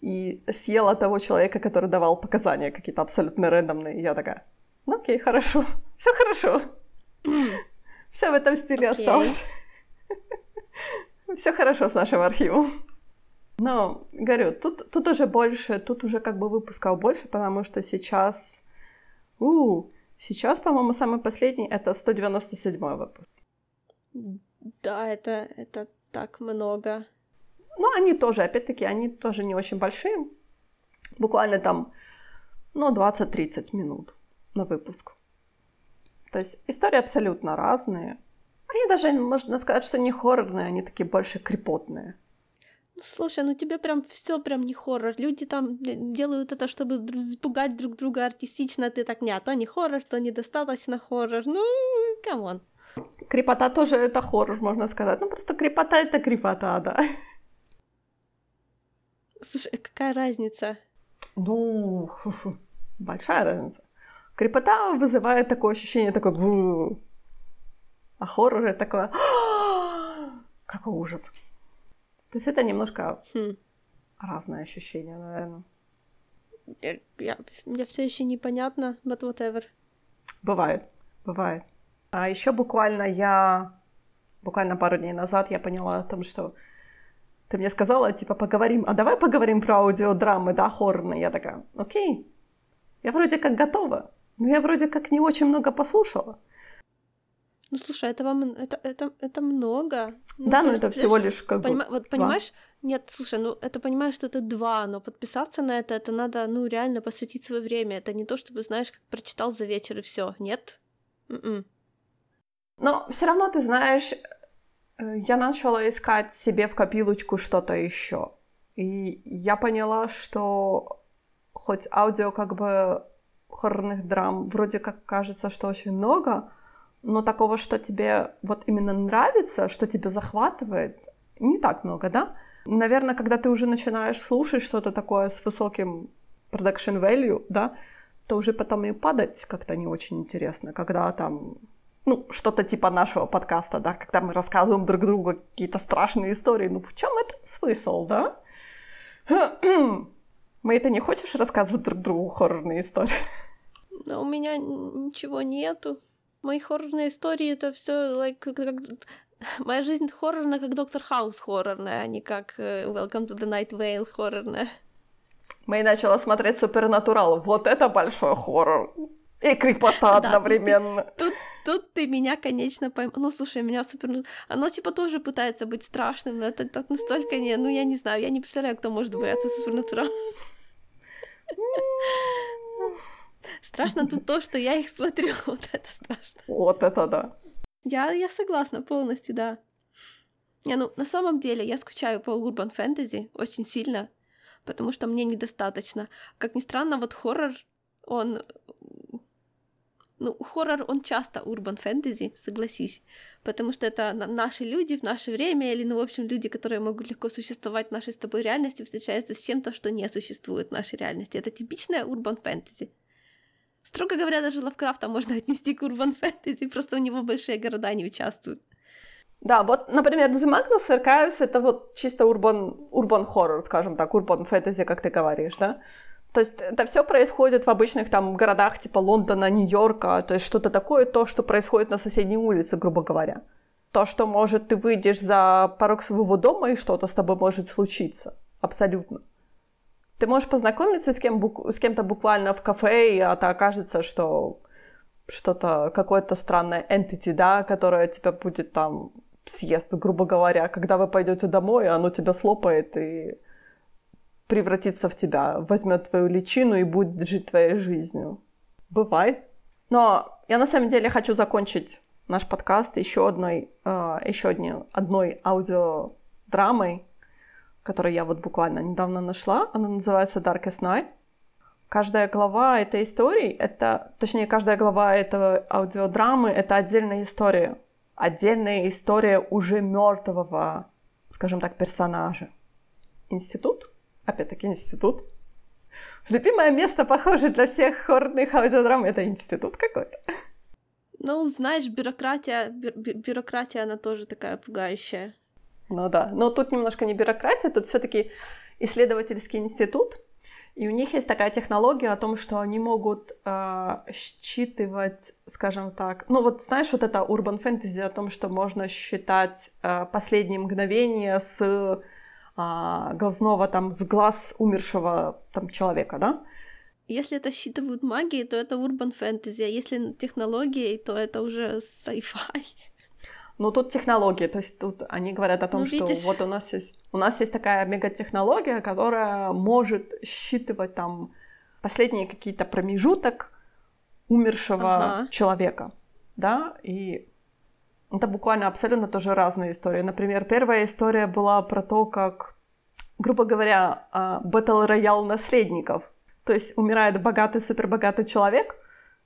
[SPEAKER 1] и съела того человека, который давал показания какие-то абсолютно рандомные. И я такая, ну окей, хорошо, все хорошо. Все в этом стиле okay. осталось. Все хорошо с нашим архивом. Но, говорю, тут, тут уже больше, тут уже как бы выпусков больше, потому что сейчас... У, сейчас, по-моему, самый последний — это 197 выпуск.
[SPEAKER 2] Да, это, это так много.
[SPEAKER 1] Ну, они тоже, опять-таки, они тоже не очень большие. Буквально там, ну, 20-30 минут на выпуск. То есть истории абсолютно разные. Они даже, можно сказать, что не хоррорные, они такие больше крепотные.
[SPEAKER 2] Ну, слушай, ну тебе прям все прям не хоррор. Люди там делают это, чтобы испугать друг друга артистично. Ты так, нет, то не хоррор, то недостаточно хоррор. Ну, come
[SPEAKER 1] on. Крипота тоже это хоррор, можно сказать. Ну, просто крипота — это крипота, да.
[SPEAKER 2] Слушай, а какая разница?
[SPEAKER 1] Ну, большая разница. Крипота вызывает такое ощущение, такое... А хоррор — это такое... Какой ужас. То есть это немножко хм. разное ощущение, наверное.
[SPEAKER 2] Я, я, мне все еще непонятно, but whatever.
[SPEAKER 1] Бывает, бывает. А еще буквально я, буквально пару дней назад я поняла о том, что ты мне сказала, типа, поговорим, а давай поговорим про аудиодрамы, да, хоррорные. Я такая, окей, я вроде как готова, но я вроде как не очень много послушала.
[SPEAKER 2] Ну слушай, это вам это это это много.
[SPEAKER 1] Ну, да, но это всего лишь как
[SPEAKER 2] поним...
[SPEAKER 1] бы.
[SPEAKER 2] Вот понимаешь? Нет, слушай, ну это понимаешь, что это два, но подписаться на это, это надо, ну реально посвятить свое время. Это не то, чтобы знаешь, как прочитал за вечер и все. Нет.
[SPEAKER 1] м Но все равно ты знаешь, э, я начала искать себе в копилочку что-то еще, и я поняла, что хоть аудио как бы хоррорных драм вроде как кажется, что очень много, но такого, что тебе вот именно нравится, что тебя захватывает, не так много, да? Наверное, когда ты уже начинаешь слушать что-то такое с высоким production value, да, то уже потом и падать как-то не очень интересно, когда там, ну, что-то типа нашего подкаста, да, когда мы рассказываем друг другу какие-то страшные истории, ну, в чем это смысл, да? Мы это не хочешь рассказывать друг другу хоррорные истории?
[SPEAKER 2] Но у меня ничего нету. Мои хоррорные истории это все like, как... Моя жизнь хоррорная, как Доктор Хаус хоррорная, а не как uh, Welcome to the Night Vale хоррорная.
[SPEAKER 1] Мэй начала смотреть Супернатурал. Вот это большой хоррор. И крепота одновременно.
[SPEAKER 2] Тут, тут, тут ты меня, конечно, пойм... Ну, слушай, меня супер... Оно, типа, тоже пытается быть страшным, но это так настолько не... Ну, я не знаю, я не представляю, кто может бояться Супернатурала. Страшно тут то, что я их смотрю. Вот это страшно.
[SPEAKER 1] Вот это да.
[SPEAKER 2] Я, я согласна полностью, да. Не, ну, на самом деле, я скучаю по урбан фэнтези очень сильно, потому что мне недостаточно. Как ни странно, вот хоррор, он... Ну, хоррор, он часто урбан фэнтези, согласись, потому что это наши люди в наше время, или, ну, в общем, люди, которые могут легко существовать в нашей с тобой реальности, встречаются с чем-то, что не существует в нашей реальности. Это типичная урбан фэнтези. Строго говоря, даже Лавкрафта можно отнести к урбан фэнтези, просто у него большие города не участвуют.
[SPEAKER 1] Да, вот, например, The Magnus Archives — это вот чисто урбан, урбан хоррор, скажем так, урбан фэнтези, как ты говоришь, да? То есть это все происходит в обычных там городах типа Лондона, Нью-Йорка, то есть что-то такое, то, что происходит на соседней улице, грубо говоря. То, что, может, ты выйдешь за порог своего дома, и что-то с тобой может случиться. Абсолютно. Ты можешь познакомиться с, кем, с кем-то буквально в кафе, и это окажется, что что-то, какое-то странное entity, да, которое тебя будет там съест, грубо говоря. Когда вы пойдете домой, оно тебя слопает и превратится в тебя, возьмет твою личину и будет жить твоей жизнью. Бывает. Но я на самом деле хочу закончить наш подкаст еще одной, э, еще одни, одной аудиодрамой, которую я вот буквально недавно нашла. Она называется Darkest Night. Каждая глава этой истории, это, точнее, каждая глава этого аудиодрамы, это отдельная история. Отдельная история уже мертвого, скажем так, персонажа. Институт, опять-таки институт, Любимое место, похоже, для всех хорных аудиодрам — это институт какой-то.
[SPEAKER 2] Ну, знаешь, бюрократия, бю- бюрократия, она тоже такая пугающая.
[SPEAKER 1] Ну да, но тут немножко не бюрократия, тут все таки исследовательский институт, и у них есть такая технология о том, что они могут э, считывать, скажем так, ну вот знаешь, вот это урбан фэнтези о том, что можно считать э, последние мгновения с э, глазного там, с глаз умершего там человека, да?
[SPEAKER 2] Если это считывают магии, то это урбан фэнтези, а если технологии, то это уже sci-fi.
[SPEAKER 1] Ну, тут технологии, то есть тут они говорят о том, ну, что вот у нас есть у нас есть такая мегатехнология, которая может считывать там последние какие-то промежуток умершего ага. человека, да, и это буквально абсолютно тоже разные истории. Например, первая история была про то, как, грубо говоря, батл роял наследников. То есть умирает богатый, супербогатый человек,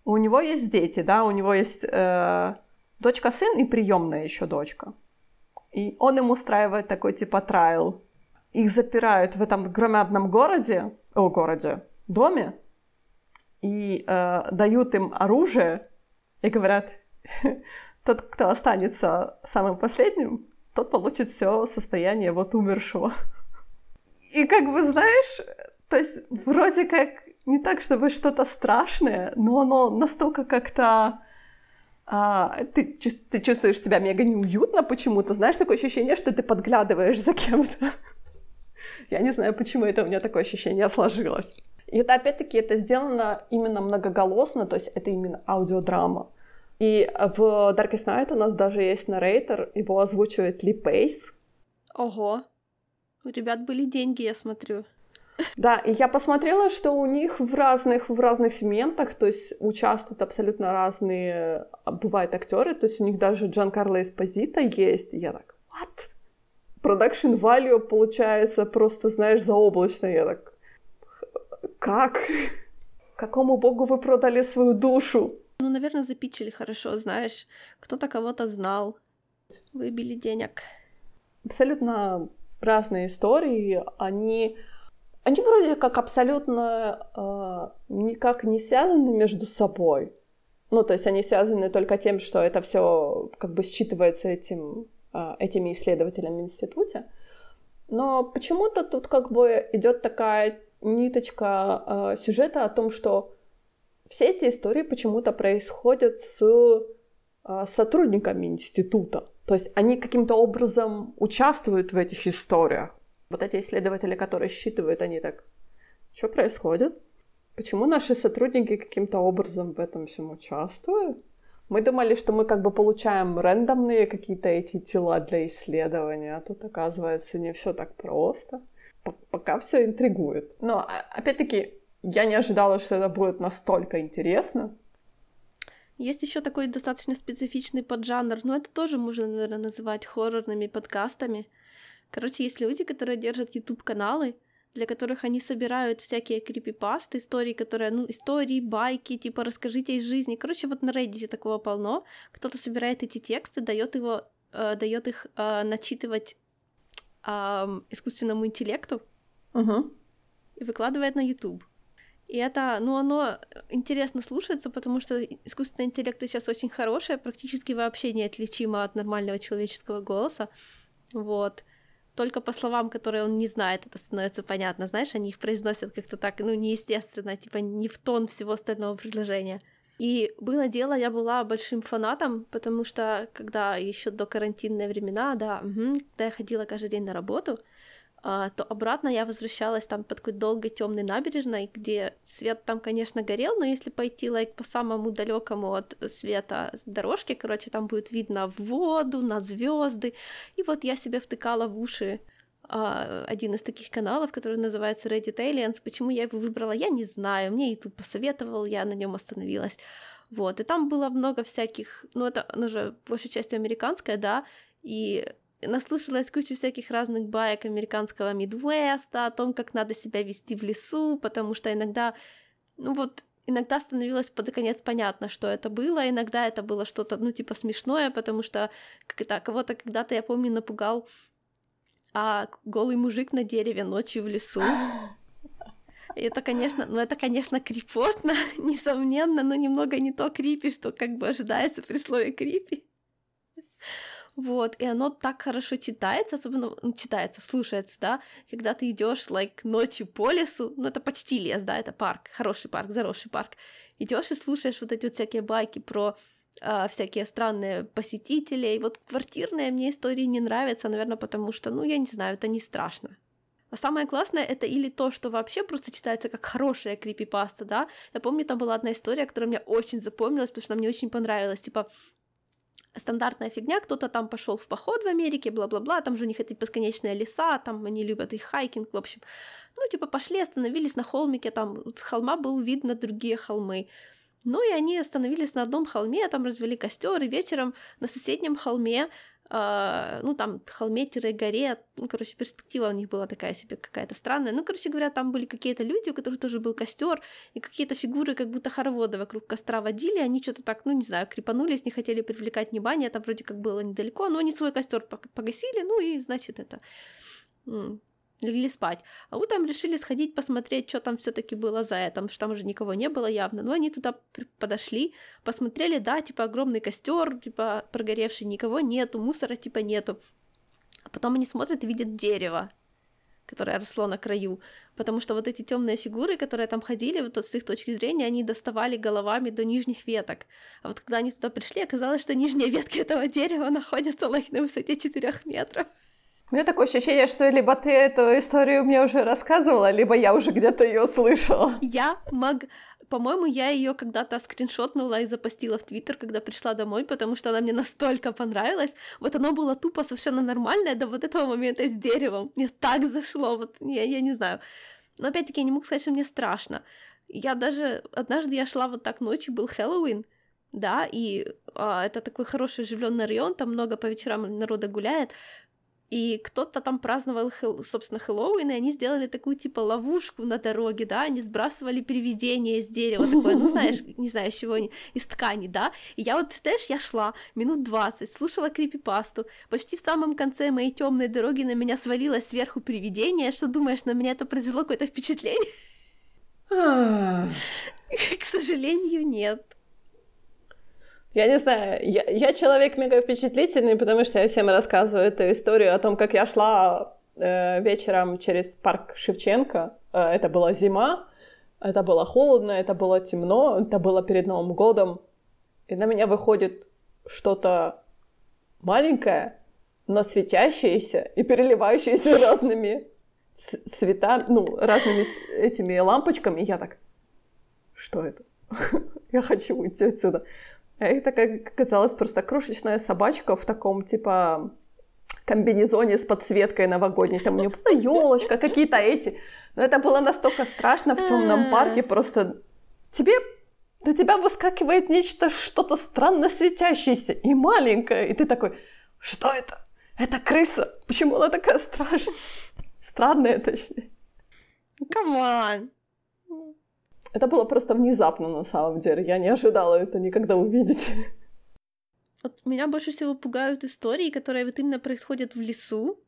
[SPEAKER 1] у него есть дети, да, у него есть э, дочка, сын и приемная еще дочка. И он им устраивает такой типа трайл. Их запирают в этом громадном городе, о, городе, доме, и э, дают им оружие и говорят, тот, кто останется самым последним, тот получит все состояние вот умершего. И как бы, знаешь, то есть вроде как не так, чтобы что-то страшное, но оно настолько как-то а, ты, ты чувствуешь себя мега неуютно почему-то, знаешь, такое ощущение, что ты подглядываешь за кем-то. Я не знаю, почему это у меня такое ощущение сложилось. И это, опять-таки, это сделано именно многоголосно, то есть это именно аудиодрама. И в Darkest Night у нас даже есть наррейтер, его озвучивает Ли Пейс.
[SPEAKER 2] Ого, у ребят были деньги, я смотрю.
[SPEAKER 1] Да, и я посмотрела, что у них в разных, в разных сегментах, то есть участвуют абсолютно разные, бывают актеры, то есть у них даже Джан Карло Эспозита есть. И я так, what? Production value получается просто, знаешь, заоблачно. Я так, как? Какому богу вы продали свою душу?
[SPEAKER 2] Ну, наверное, запичили хорошо, знаешь. Кто-то кого-то знал. Выбили денег.
[SPEAKER 1] Абсолютно разные истории. Они они вроде как абсолютно э, никак не связаны между собой. Ну, то есть они связаны только тем, что это все как бы считывается этим, э, этими исследователями в институте. Но почему-то тут как бы идет такая ниточка э, сюжета о том, что все эти истории почему-то происходят с э, сотрудниками института. То есть они каким-то образом участвуют в этих историях вот эти исследователи, которые считывают, они так, что происходит? Почему наши сотрудники каким-то образом в этом всем участвуют? Мы думали, что мы как бы получаем рандомные какие-то эти тела для исследования, а тут оказывается не все так просто. П пока все интригует. Но а, опять-таки я не ожидала, что это будет настолько интересно.
[SPEAKER 2] Есть еще такой достаточно специфичный поджанр, но это тоже можно, наверное, называть хоррорными подкастами. Короче, есть люди, которые держат YouTube-каналы, для которых они собирают всякие крипипасты, истории, которые, ну, истории, байки, типа расскажите из жизни. Короче, вот на Reddit такого полно. Кто-то собирает эти тексты, дает его, э, дает их э, начитывать э, искусственному интеллекту
[SPEAKER 1] uh-huh.
[SPEAKER 2] и выкладывает на YouTube. И это, ну, оно интересно слушается, потому что искусственный интеллект сейчас очень хороший, практически вообще неотличимо от нормального человеческого голоса. Вот только по словам, которые он не знает, это становится понятно. Знаешь, они их произносят как-то так, ну, неестественно, типа не в тон всего остального предложения. И было дело, я была большим фанатом, потому что когда еще до карантинные времена, да, угу, когда я ходила каждый день на работу, то обратно я возвращалась там по такой долгой темной набережной, где свет там, конечно, горел, но если пойти лайк по самому далекому от света дорожке, короче, там будет видно воду, на звезды. И вот я себе втыкала в уши а, один из таких каналов, который называется Reddit Aliens. Почему я его выбрала, я не знаю. Мне YouTube посоветовал, я на нем остановилась. Вот, и там было много всяких, ну, это, оно же большей частью американское, да, и наслушалась кучу всяких разных баек американского Мидвеста, о том, как надо себя вести в лесу, потому что иногда, ну вот, иногда становилось под конец понятно, что это было, иногда это было что-то, ну, типа смешное, потому что когда, кого-то когда-то, я помню, напугал а, голый мужик на дереве ночью в лесу. Это, конечно, ну это, конечно, крипотно, несомненно, но немного не то крипи, что как бы ожидается при слове крипи. Вот, и оно так хорошо читается, особенно ну, читается, слушается, да, когда ты идешь, like, ночью по лесу, ну, это почти лес, да, это парк, хороший парк, заросший парк, идешь и слушаешь вот эти вот всякие байки про э, всякие странные посетители, и вот квартирные мне истории не нравятся, наверное, потому что, ну, я не знаю, это не страшно. А самое классное это или то, что вообще просто читается как хорошая крипипаста, да. Я помню, там была одна история, которая мне очень запомнилась, потому что она мне очень понравилась. Типа, стандартная фигня, кто-то там пошел в поход в Америке, бла-бла-бла, там же у них эти бесконечные леса, там они любят их хайкинг, в общем. Ну, типа, пошли, остановились на холмике, там с холма был вид на другие холмы. Ну и они остановились на одном холме, там развели костер, и вечером на соседнем холме ну, там, холме-горе, ну, короче, перспектива у них была такая себе какая-то странная. Ну, короче говоря, там были какие-то люди, у которых тоже был костер, и какие-то фигуры, как будто хороводы вокруг костра водили, они что-то так, ну, не знаю, крепанулись, не хотели привлекать внимание, это вроде как было недалеко, но они свой костер погасили, ну, и, значит, это легли спать. А утром решили сходить посмотреть, что там все таки было за это, потому что там уже никого не было явно. Но они туда подошли, посмотрели, да, типа огромный костер, типа прогоревший, никого нету, мусора типа нету. А потом они смотрят и видят дерево, которое росло на краю, потому что вот эти темные фигуры, которые там ходили, вот с их точки зрения, они доставали головами до нижних веток. А вот когда они туда пришли, оказалось, что нижние ветки этого дерева находятся like, на высоте 4 метров.
[SPEAKER 1] У меня такое ощущение, что либо ты эту историю мне уже рассказывала, либо я уже где-то ее слышала.
[SPEAKER 2] Я мог... По-моему, я ее когда-то скриншотнула и запостила в Твиттер, когда пришла домой, потому что она мне настолько понравилась. Вот оно было тупо совершенно нормальное до вот этого момента с деревом. Мне так зашло, вот я, я не знаю. Но опять-таки я не могу сказать, что мне страшно. Я даже... Однажды я шла вот так ночью, был Хэллоуин, да, и а, это такой хороший оживленный район, там много по вечерам народа гуляет, и кто-то там праздновал, собственно, Хэллоуин, и они сделали такую, типа, ловушку на дороге, да, они сбрасывали привидение из дерева, такое, ну, знаешь, не знаю, из чего, из ткани, да, и я вот, знаешь, я шла минут 20, слушала крипипасту, почти в самом конце моей темной дороги на меня свалилось сверху привидение, что думаешь, на меня это произвело какое-то впечатление? К сожалению, нет.
[SPEAKER 1] Я не знаю, я, я человек мега впечатлительный, потому что я всем рассказываю эту историю о том, как я шла э, вечером через парк Шевченко. Э, это была зима, это было холодно, это было темно, это было перед Новым годом. И на меня выходит что-то маленькое, но светящееся и переливающееся разными цветами, ну, разными этими лампочками. И я так, что это? Я хочу уйти отсюда. А это, как оказалось, просто крошечная собачка в таком, типа, комбинезоне с подсветкой новогодней. Там у нее была елочка, какие-то эти. Но это было настолько страшно в темном парке, просто тебе на тебя выскакивает нечто, что-то странно светящееся и маленькое. И ты такой, что это? Это крыса. Почему она такая страшная? Странная, точнее.
[SPEAKER 2] Come on.
[SPEAKER 1] Это было просто внезапно на самом деле. Я не ожидала это никогда увидеть.
[SPEAKER 2] Вот меня больше всего пугают истории, которые вот именно происходят в лесу.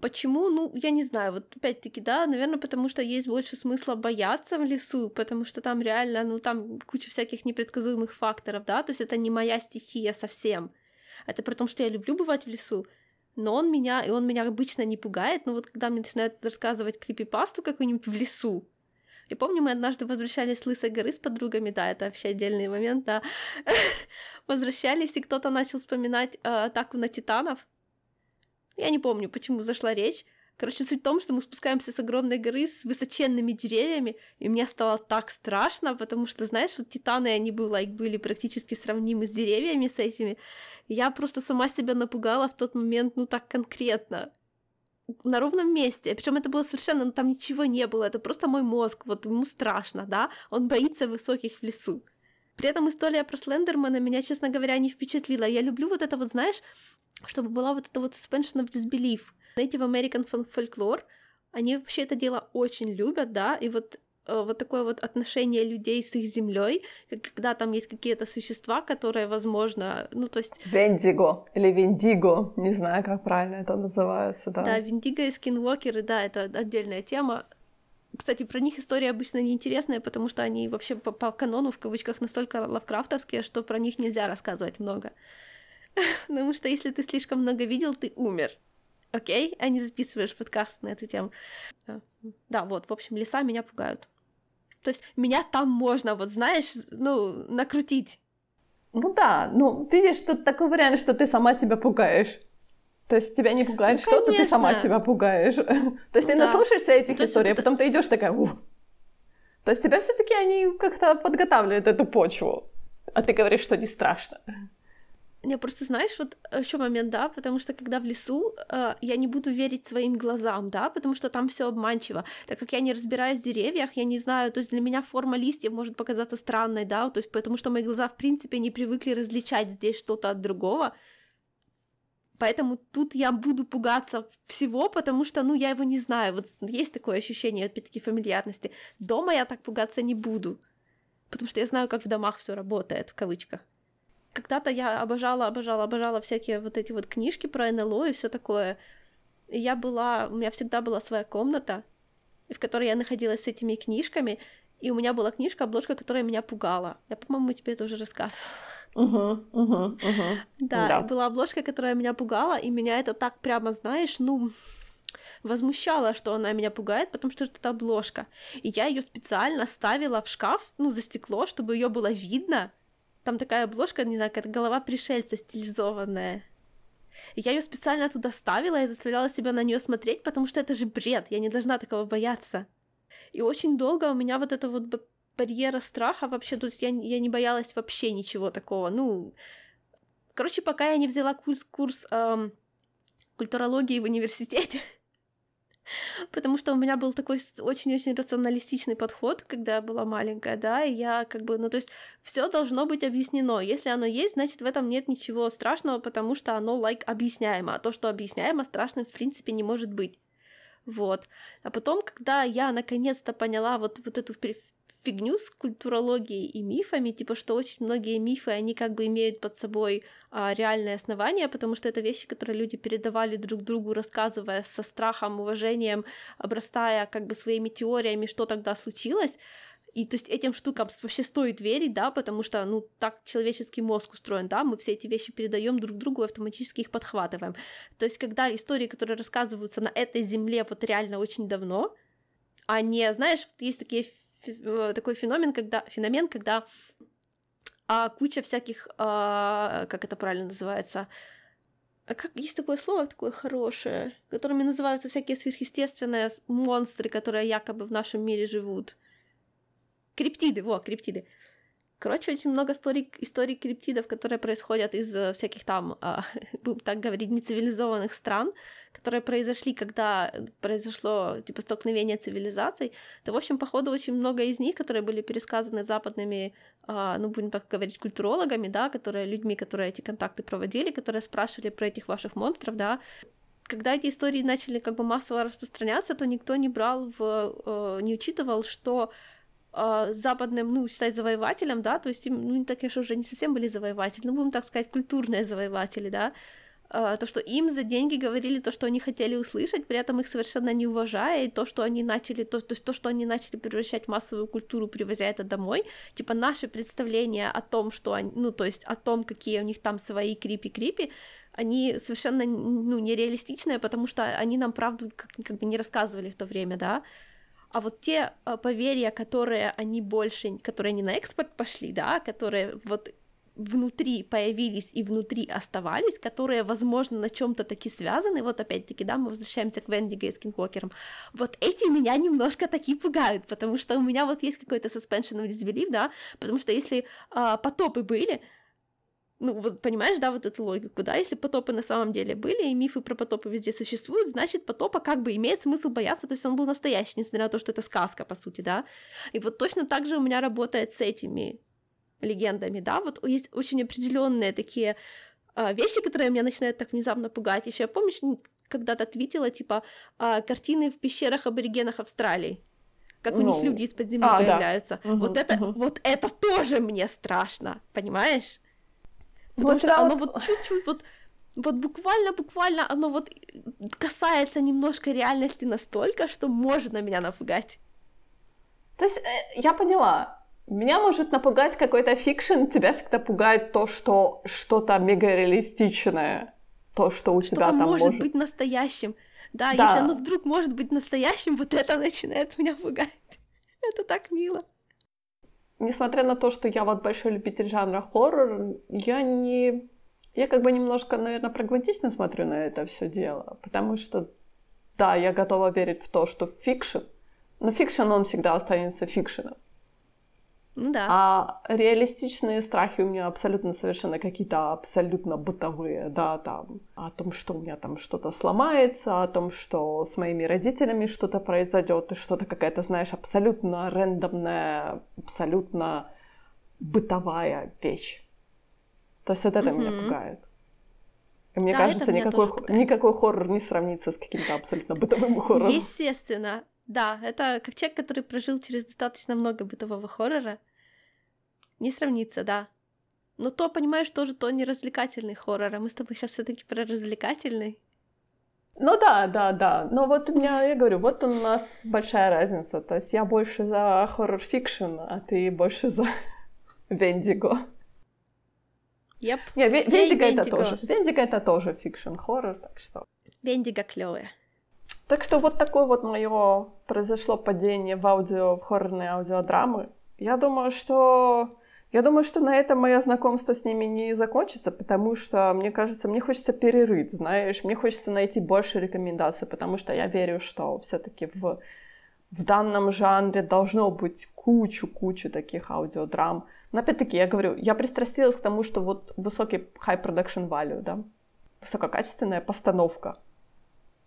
[SPEAKER 2] Почему? Ну, я не знаю. Вот опять-таки, да, наверное, потому что есть больше смысла бояться в лесу, потому что там реально, ну, там куча всяких непредсказуемых факторов, да, то есть это не моя стихия совсем. Это при том, что я люблю бывать в лесу, но он меня, и он меня обычно не пугает, но вот когда мне начинают рассказывать крипипасту какую-нибудь в лесу, я помню, мы однажды возвращались с Лысой горы с подругами, да, это вообще отдельный момент, да. возвращались, и кто-то начал вспоминать э, атаку на титанов. Я не помню, почему зашла речь. Короче, суть в том, что мы спускаемся с огромной горы с высоченными деревьями, и мне стало так страшно, потому что, знаешь, вот титаны, они были, like, были практически сравнимы с деревьями с этими. Я просто сама себя напугала в тот момент, ну так конкретно на ровном месте. Причем это было совершенно, ну, там ничего не было, это просто мой мозг, вот ему страшно, да, он боится высоких в лесу. При этом история про Слендермана меня, честно говоря, не впечатлила. Я люблю вот это вот, знаешь, чтобы была вот эта вот suspension of disbelief. Native American folklore, они вообще это дело очень любят, да, и вот вот такое вот отношение людей с их землей, когда там есть какие-то существа, которые, возможно, ну то есть...
[SPEAKER 1] Вендиго или Виндиго, не знаю, как правильно это называется, да.
[SPEAKER 2] Да, Виндиго и скинвокеры, да, это отдельная тема. Кстати, про них история обычно неинтересная, потому что они вообще по, по канону, в кавычках, настолько лавкрафтовские, что про них нельзя рассказывать много. Потому что если ты слишком много видел, ты умер. Окей? А не записываешь подкаст на эту тему. Да, вот, в общем, леса меня пугают. То есть меня там можно, вот знаешь, ну, накрутить.
[SPEAKER 1] Ну да, ну видишь, тут такой вариант, что ты сама себя пугаешь. То есть тебя не пугает ну, что-то, ты сама себя пугаешь. То есть ты да. наслушаешься этих То историй, а потом ты идешь такая, Ух. То есть тебя все-таки они как-то подготавливают эту почву, а ты говоришь, что не страшно.
[SPEAKER 2] Не, просто знаешь, вот еще момент, да, потому что когда в лесу, э, я не буду верить своим глазам, да, потому что там все обманчиво. Так как я не разбираюсь в деревьях, я не знаю, то есть для меня форма листьев может показаться странной, да, то есть потому что мои глаза, в принципе, не привыкли различать здесь что-то от другого. Поэтому тут я буду пугаться всего, потому что, ну, я его не знаю. Вот есть такое ощущение, опять-таки, фамильярности. Дома я так пугаться не буду, потому что я знаю, как в домах все работает, в кавычках. Когда-то я обожала, обожала, обожала всякие вот эти вот книжки про НЛО и все такое. Я была, у меня всегда была своя комната, в которой я находилась с этими книжками, и у меня была книжка, обложка, которая меня пугала. Я, по-моему, тебе это уже рассказывала.
[SPEAKER 1] Угу, угу, угу.
[SPEAKER 2] Да, да, была обложка, которая меня пугала, и меня это так прямо, знаешь, ну, возмущало, что она меня пугает, потому что это обложка. И я ее специально ставила в шкаф, ну, за стекло, чтобы ее было видно. Там такая обложка, не знаю, как голова пришельца стилизованная. Я ее специально туда ставила и заставляла себя на нее смотреть, потому что это же бред, я не должна такого бояться. И очень долго у меня вот это вот барьера страха вообще, то есть я, я не боялась вообще ничего такого. Ну, короче, пока я не взяла курс, курс эм, культурологии в университете, потому что у меня был такой очень-очень рационалистичный подход, когда я была маленькая, да, и я как бы, ну, то есть все должно быть объяснено. Если оно есть, значит, в этом нет ничего страшного, потому что оно, like, объясняемо, а то, что объясняемо, страшным, в принципе, не может быть. Вот. А потом, когда я наконец-то поняла вот, вот эту фигню с культурологией и мифами, типа, что очень многие мифы, они как бы имеют под собой а, реальные основания, потому что это вещи, которые люди передавали друг другу, рассказывая со страхом, уважением, обрастая как бы своими теориями, что тогда случилось. И то есть этим штукам вообще стоит верить, да, потому что, ну, так человеческий мозг устроен, да, мы все эти вещи передаем друг другу и автоматически их подхватываем. То есть когда истории, которые рассказываются на этой земле вот реально очень давно, а не, знаешь, есть такие такой феномен, когда феномен, когда а, куча всяких, а, как это правильно называется, а как есть такое слово такое хорошее, которыми называются всякие сверхъестественные монстры, которые якобы в нашем мире живут. Криптиды, во, криптиды. Короче, очень много историй, историй криптидов, которые происходят из э, всяких там, э, будем так говорить, нецивилизованных стран, которые произошли, когда произошло типа столкновение цивилизаций. То, в общем, походу, очень много из них, которые были пересказаны западными, э, ну, будем так говорить, культурологами, да, которые, людьми, которые эти контакты проводили, которые спрашивали про этих ваших монстров, да, когда эти истории начали как бы массово распространяться, то никто не брал в, э, не учитывал, что э, западным, ну, считай, завоевателем, да, то есть, ну, не так, конечно, уже не совсем были завоеватели, ну, будем так сказать, культурные завоеватели, да, э, то, что им за деньги говорили то, что они хотели услышать, при этом их совершенно не уважая, и то, что они начали, то, то есть то, что они начали превращать в массовую культуру, привозя это домой, типа наши представления о том, что они, ну, то есть о том, какие у них там свои крипи-крипи, они совершенно, ну, нереалистичные, потому что они нам правду как, как бы не рассказывали в то время, да, а вот те э, поверья, которые они больше, которые не на экспорт пошли, да, которые вот внутри появились и внутри оставались, которые, возможно, на чем-то таки связаны, вот опять-таки, да, мы возвращаемся к Вендиго и Скинвокерам, вот эти меня немножко таки пугают, потому что у меня вот есть какой-то suspension of disbelief, да, потому что если а, потопы были, ну, вот понимаешь, да, вот эту логику, да, если потопы на самом деле были, и мифы про потопы везде существуют, значит, потопа как бы имеет смысл бояться, то есть он был настоящий, несмотря на то, что это сказка, по сути, да. И вот точно так же у меня работает с этими легендами, да, вот есть очень определенные такие а, вещи, которые меня начинают так внезапно пугать. Еще я помню, когда-то твитила, типа, а, картины в пещерах аборигенах Австралии как ну, у них ну, люди из-под земли а, появляются. Да. Угу, вот это, угу. вот это тоже мне страшно, понимаешь? Потому вот что оно вот... чуть-чуть вот вот буквально-буквально оно вот касается немножко реальности настолько, что может на меня напугать.
[SPEAKER 1] я поняла. Меня может напугать какой-то fiction, тебя всегда пугает то, что что-то мега реалистичное, то, что у
[SPEAKER 2] что
[SPEAKER 1] тебя там
[SPEAKER 2] может,
[SPEAKER 1] может
[SPEAKER 2] быть настоящим. Да,
[SPEAKER 1] Да.
[SPEAKER 2] если оно вдруг может быть настоящим, вот это начинает меня пугать. Это так мило.
[SPEAKER 1] Несмотря на то, что я вот большой любитель жанра хоррор, я не... Я как бы немножко, наверное, прагматично смотрю на это все дело, потому что, да, я готова верить в то, что fiction, но fiction, он всегда останется фикшеном.
[SPEAKER 2] Ну да.
[SPEAKER 1] А реалистичные страхи у меня абсолютно совершенно какие-то абсолютно бытовые, да, там, о том, что у меня там что-то сломается, о том, что с моими родителями что-то произойдет, и что-то какая-то, знаешь, абсолютно рандомная, абсолютно бытовая вещь. То есть вот это меня
[SPEAKER 2] Мгм.
[SPEAKER 1] пугает. И мне
[SPEAKER 2] Да,
[SPEAKER 1] кажется,
[SPEAKER 2] меня
[SPEAKER 1] никакой, никакой хоррор не сравнится с каким-то абсолютно бытовым хоррором.
[SPEAKER 2] Естественно, да, это как человек, который прожил через достаточно много бытового хоррора, не сравнится, да. Но то, понимаешь, тоже то не развлекательный хоррор, а мы с тобой сейчас все таки про развлекательный.
[SPEAKER 1] Ну да, да, да. Но вот у меня, я говорю, вот у нас большая разница. То есть я больше за хоррор-fiction, а ты больше за Вендиго.
[SPEAKER 2] Yep,
[SPEAKER 1] Не, Вендиго это
[SPEAKER 2] Вендиго.
[SPEAKER 1] тоже. Вендиго это тоже fiction-хоррор, так что...
[SPEAKER 2] Вендиго клевая.
[SPEAKER 1] Так что вот такое вот мое произошло падение в аудио, в хоррорные аудиодрамы. Я думаю, что... Я думаю, что на этом мое знакомство с ними не закончится, потому что, мне кажется, мне хочется перерыть, знаешь, мне хочется найти больше рекомендаций, потому что я верю, что все-таки в, в данном жанре должно быть кучу-кучу таких аудиодрам. Но опять-таки, я говорю, я пристрастилась к тому, что вот высокий high production value, да, высококачественная постановка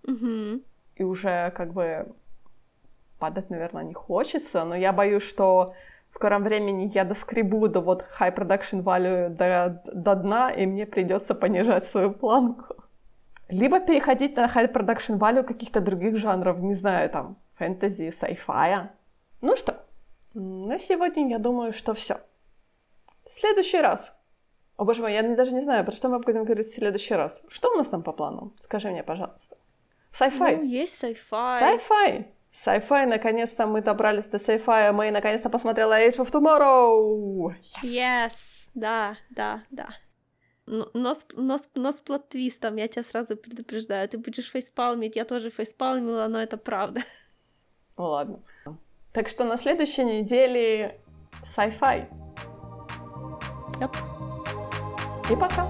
[SPEAKER 2] Мгм.
[SPEAKER 1] И уже как бы падать, наверное, не хочется, но я боюсь, что в скором времени я доскребу до вот high production value до, до дна, и мне придется понижать свою планку. Либо переходить на high production value каких-то других жанров, не знаю, там, фэнтези, sci-fi. Ну что, на сегодня я думаю, что все. В следующий раз. О боже мой, я даже не знаю, про что мы будем говорить в следующий раз. Что у нас там по плану? Скажи мне, пожалуйста. Sci-fi.
[SPEAKER 2] Ну, есть sci-fi.
[SPEAKER 1] Sci-fi. Sci-fi, наконец-то мы добрались до sci-fi, мы наконец-то посмотрела Age of Tomorrow.
[SPEAKER 2] Yes, да, да, да. Но, но, с, но, но с плот-твистом, я тебя сразу предупреждаю. Ты будешь фейспалмить, я тоже фейспалмила, но это правда.
[SPEAKER 1] Ну ладно. Так что на следующей неделе sci-fi.
[SPEAKER 2] Yep.
[SPEAKER 1] И пока.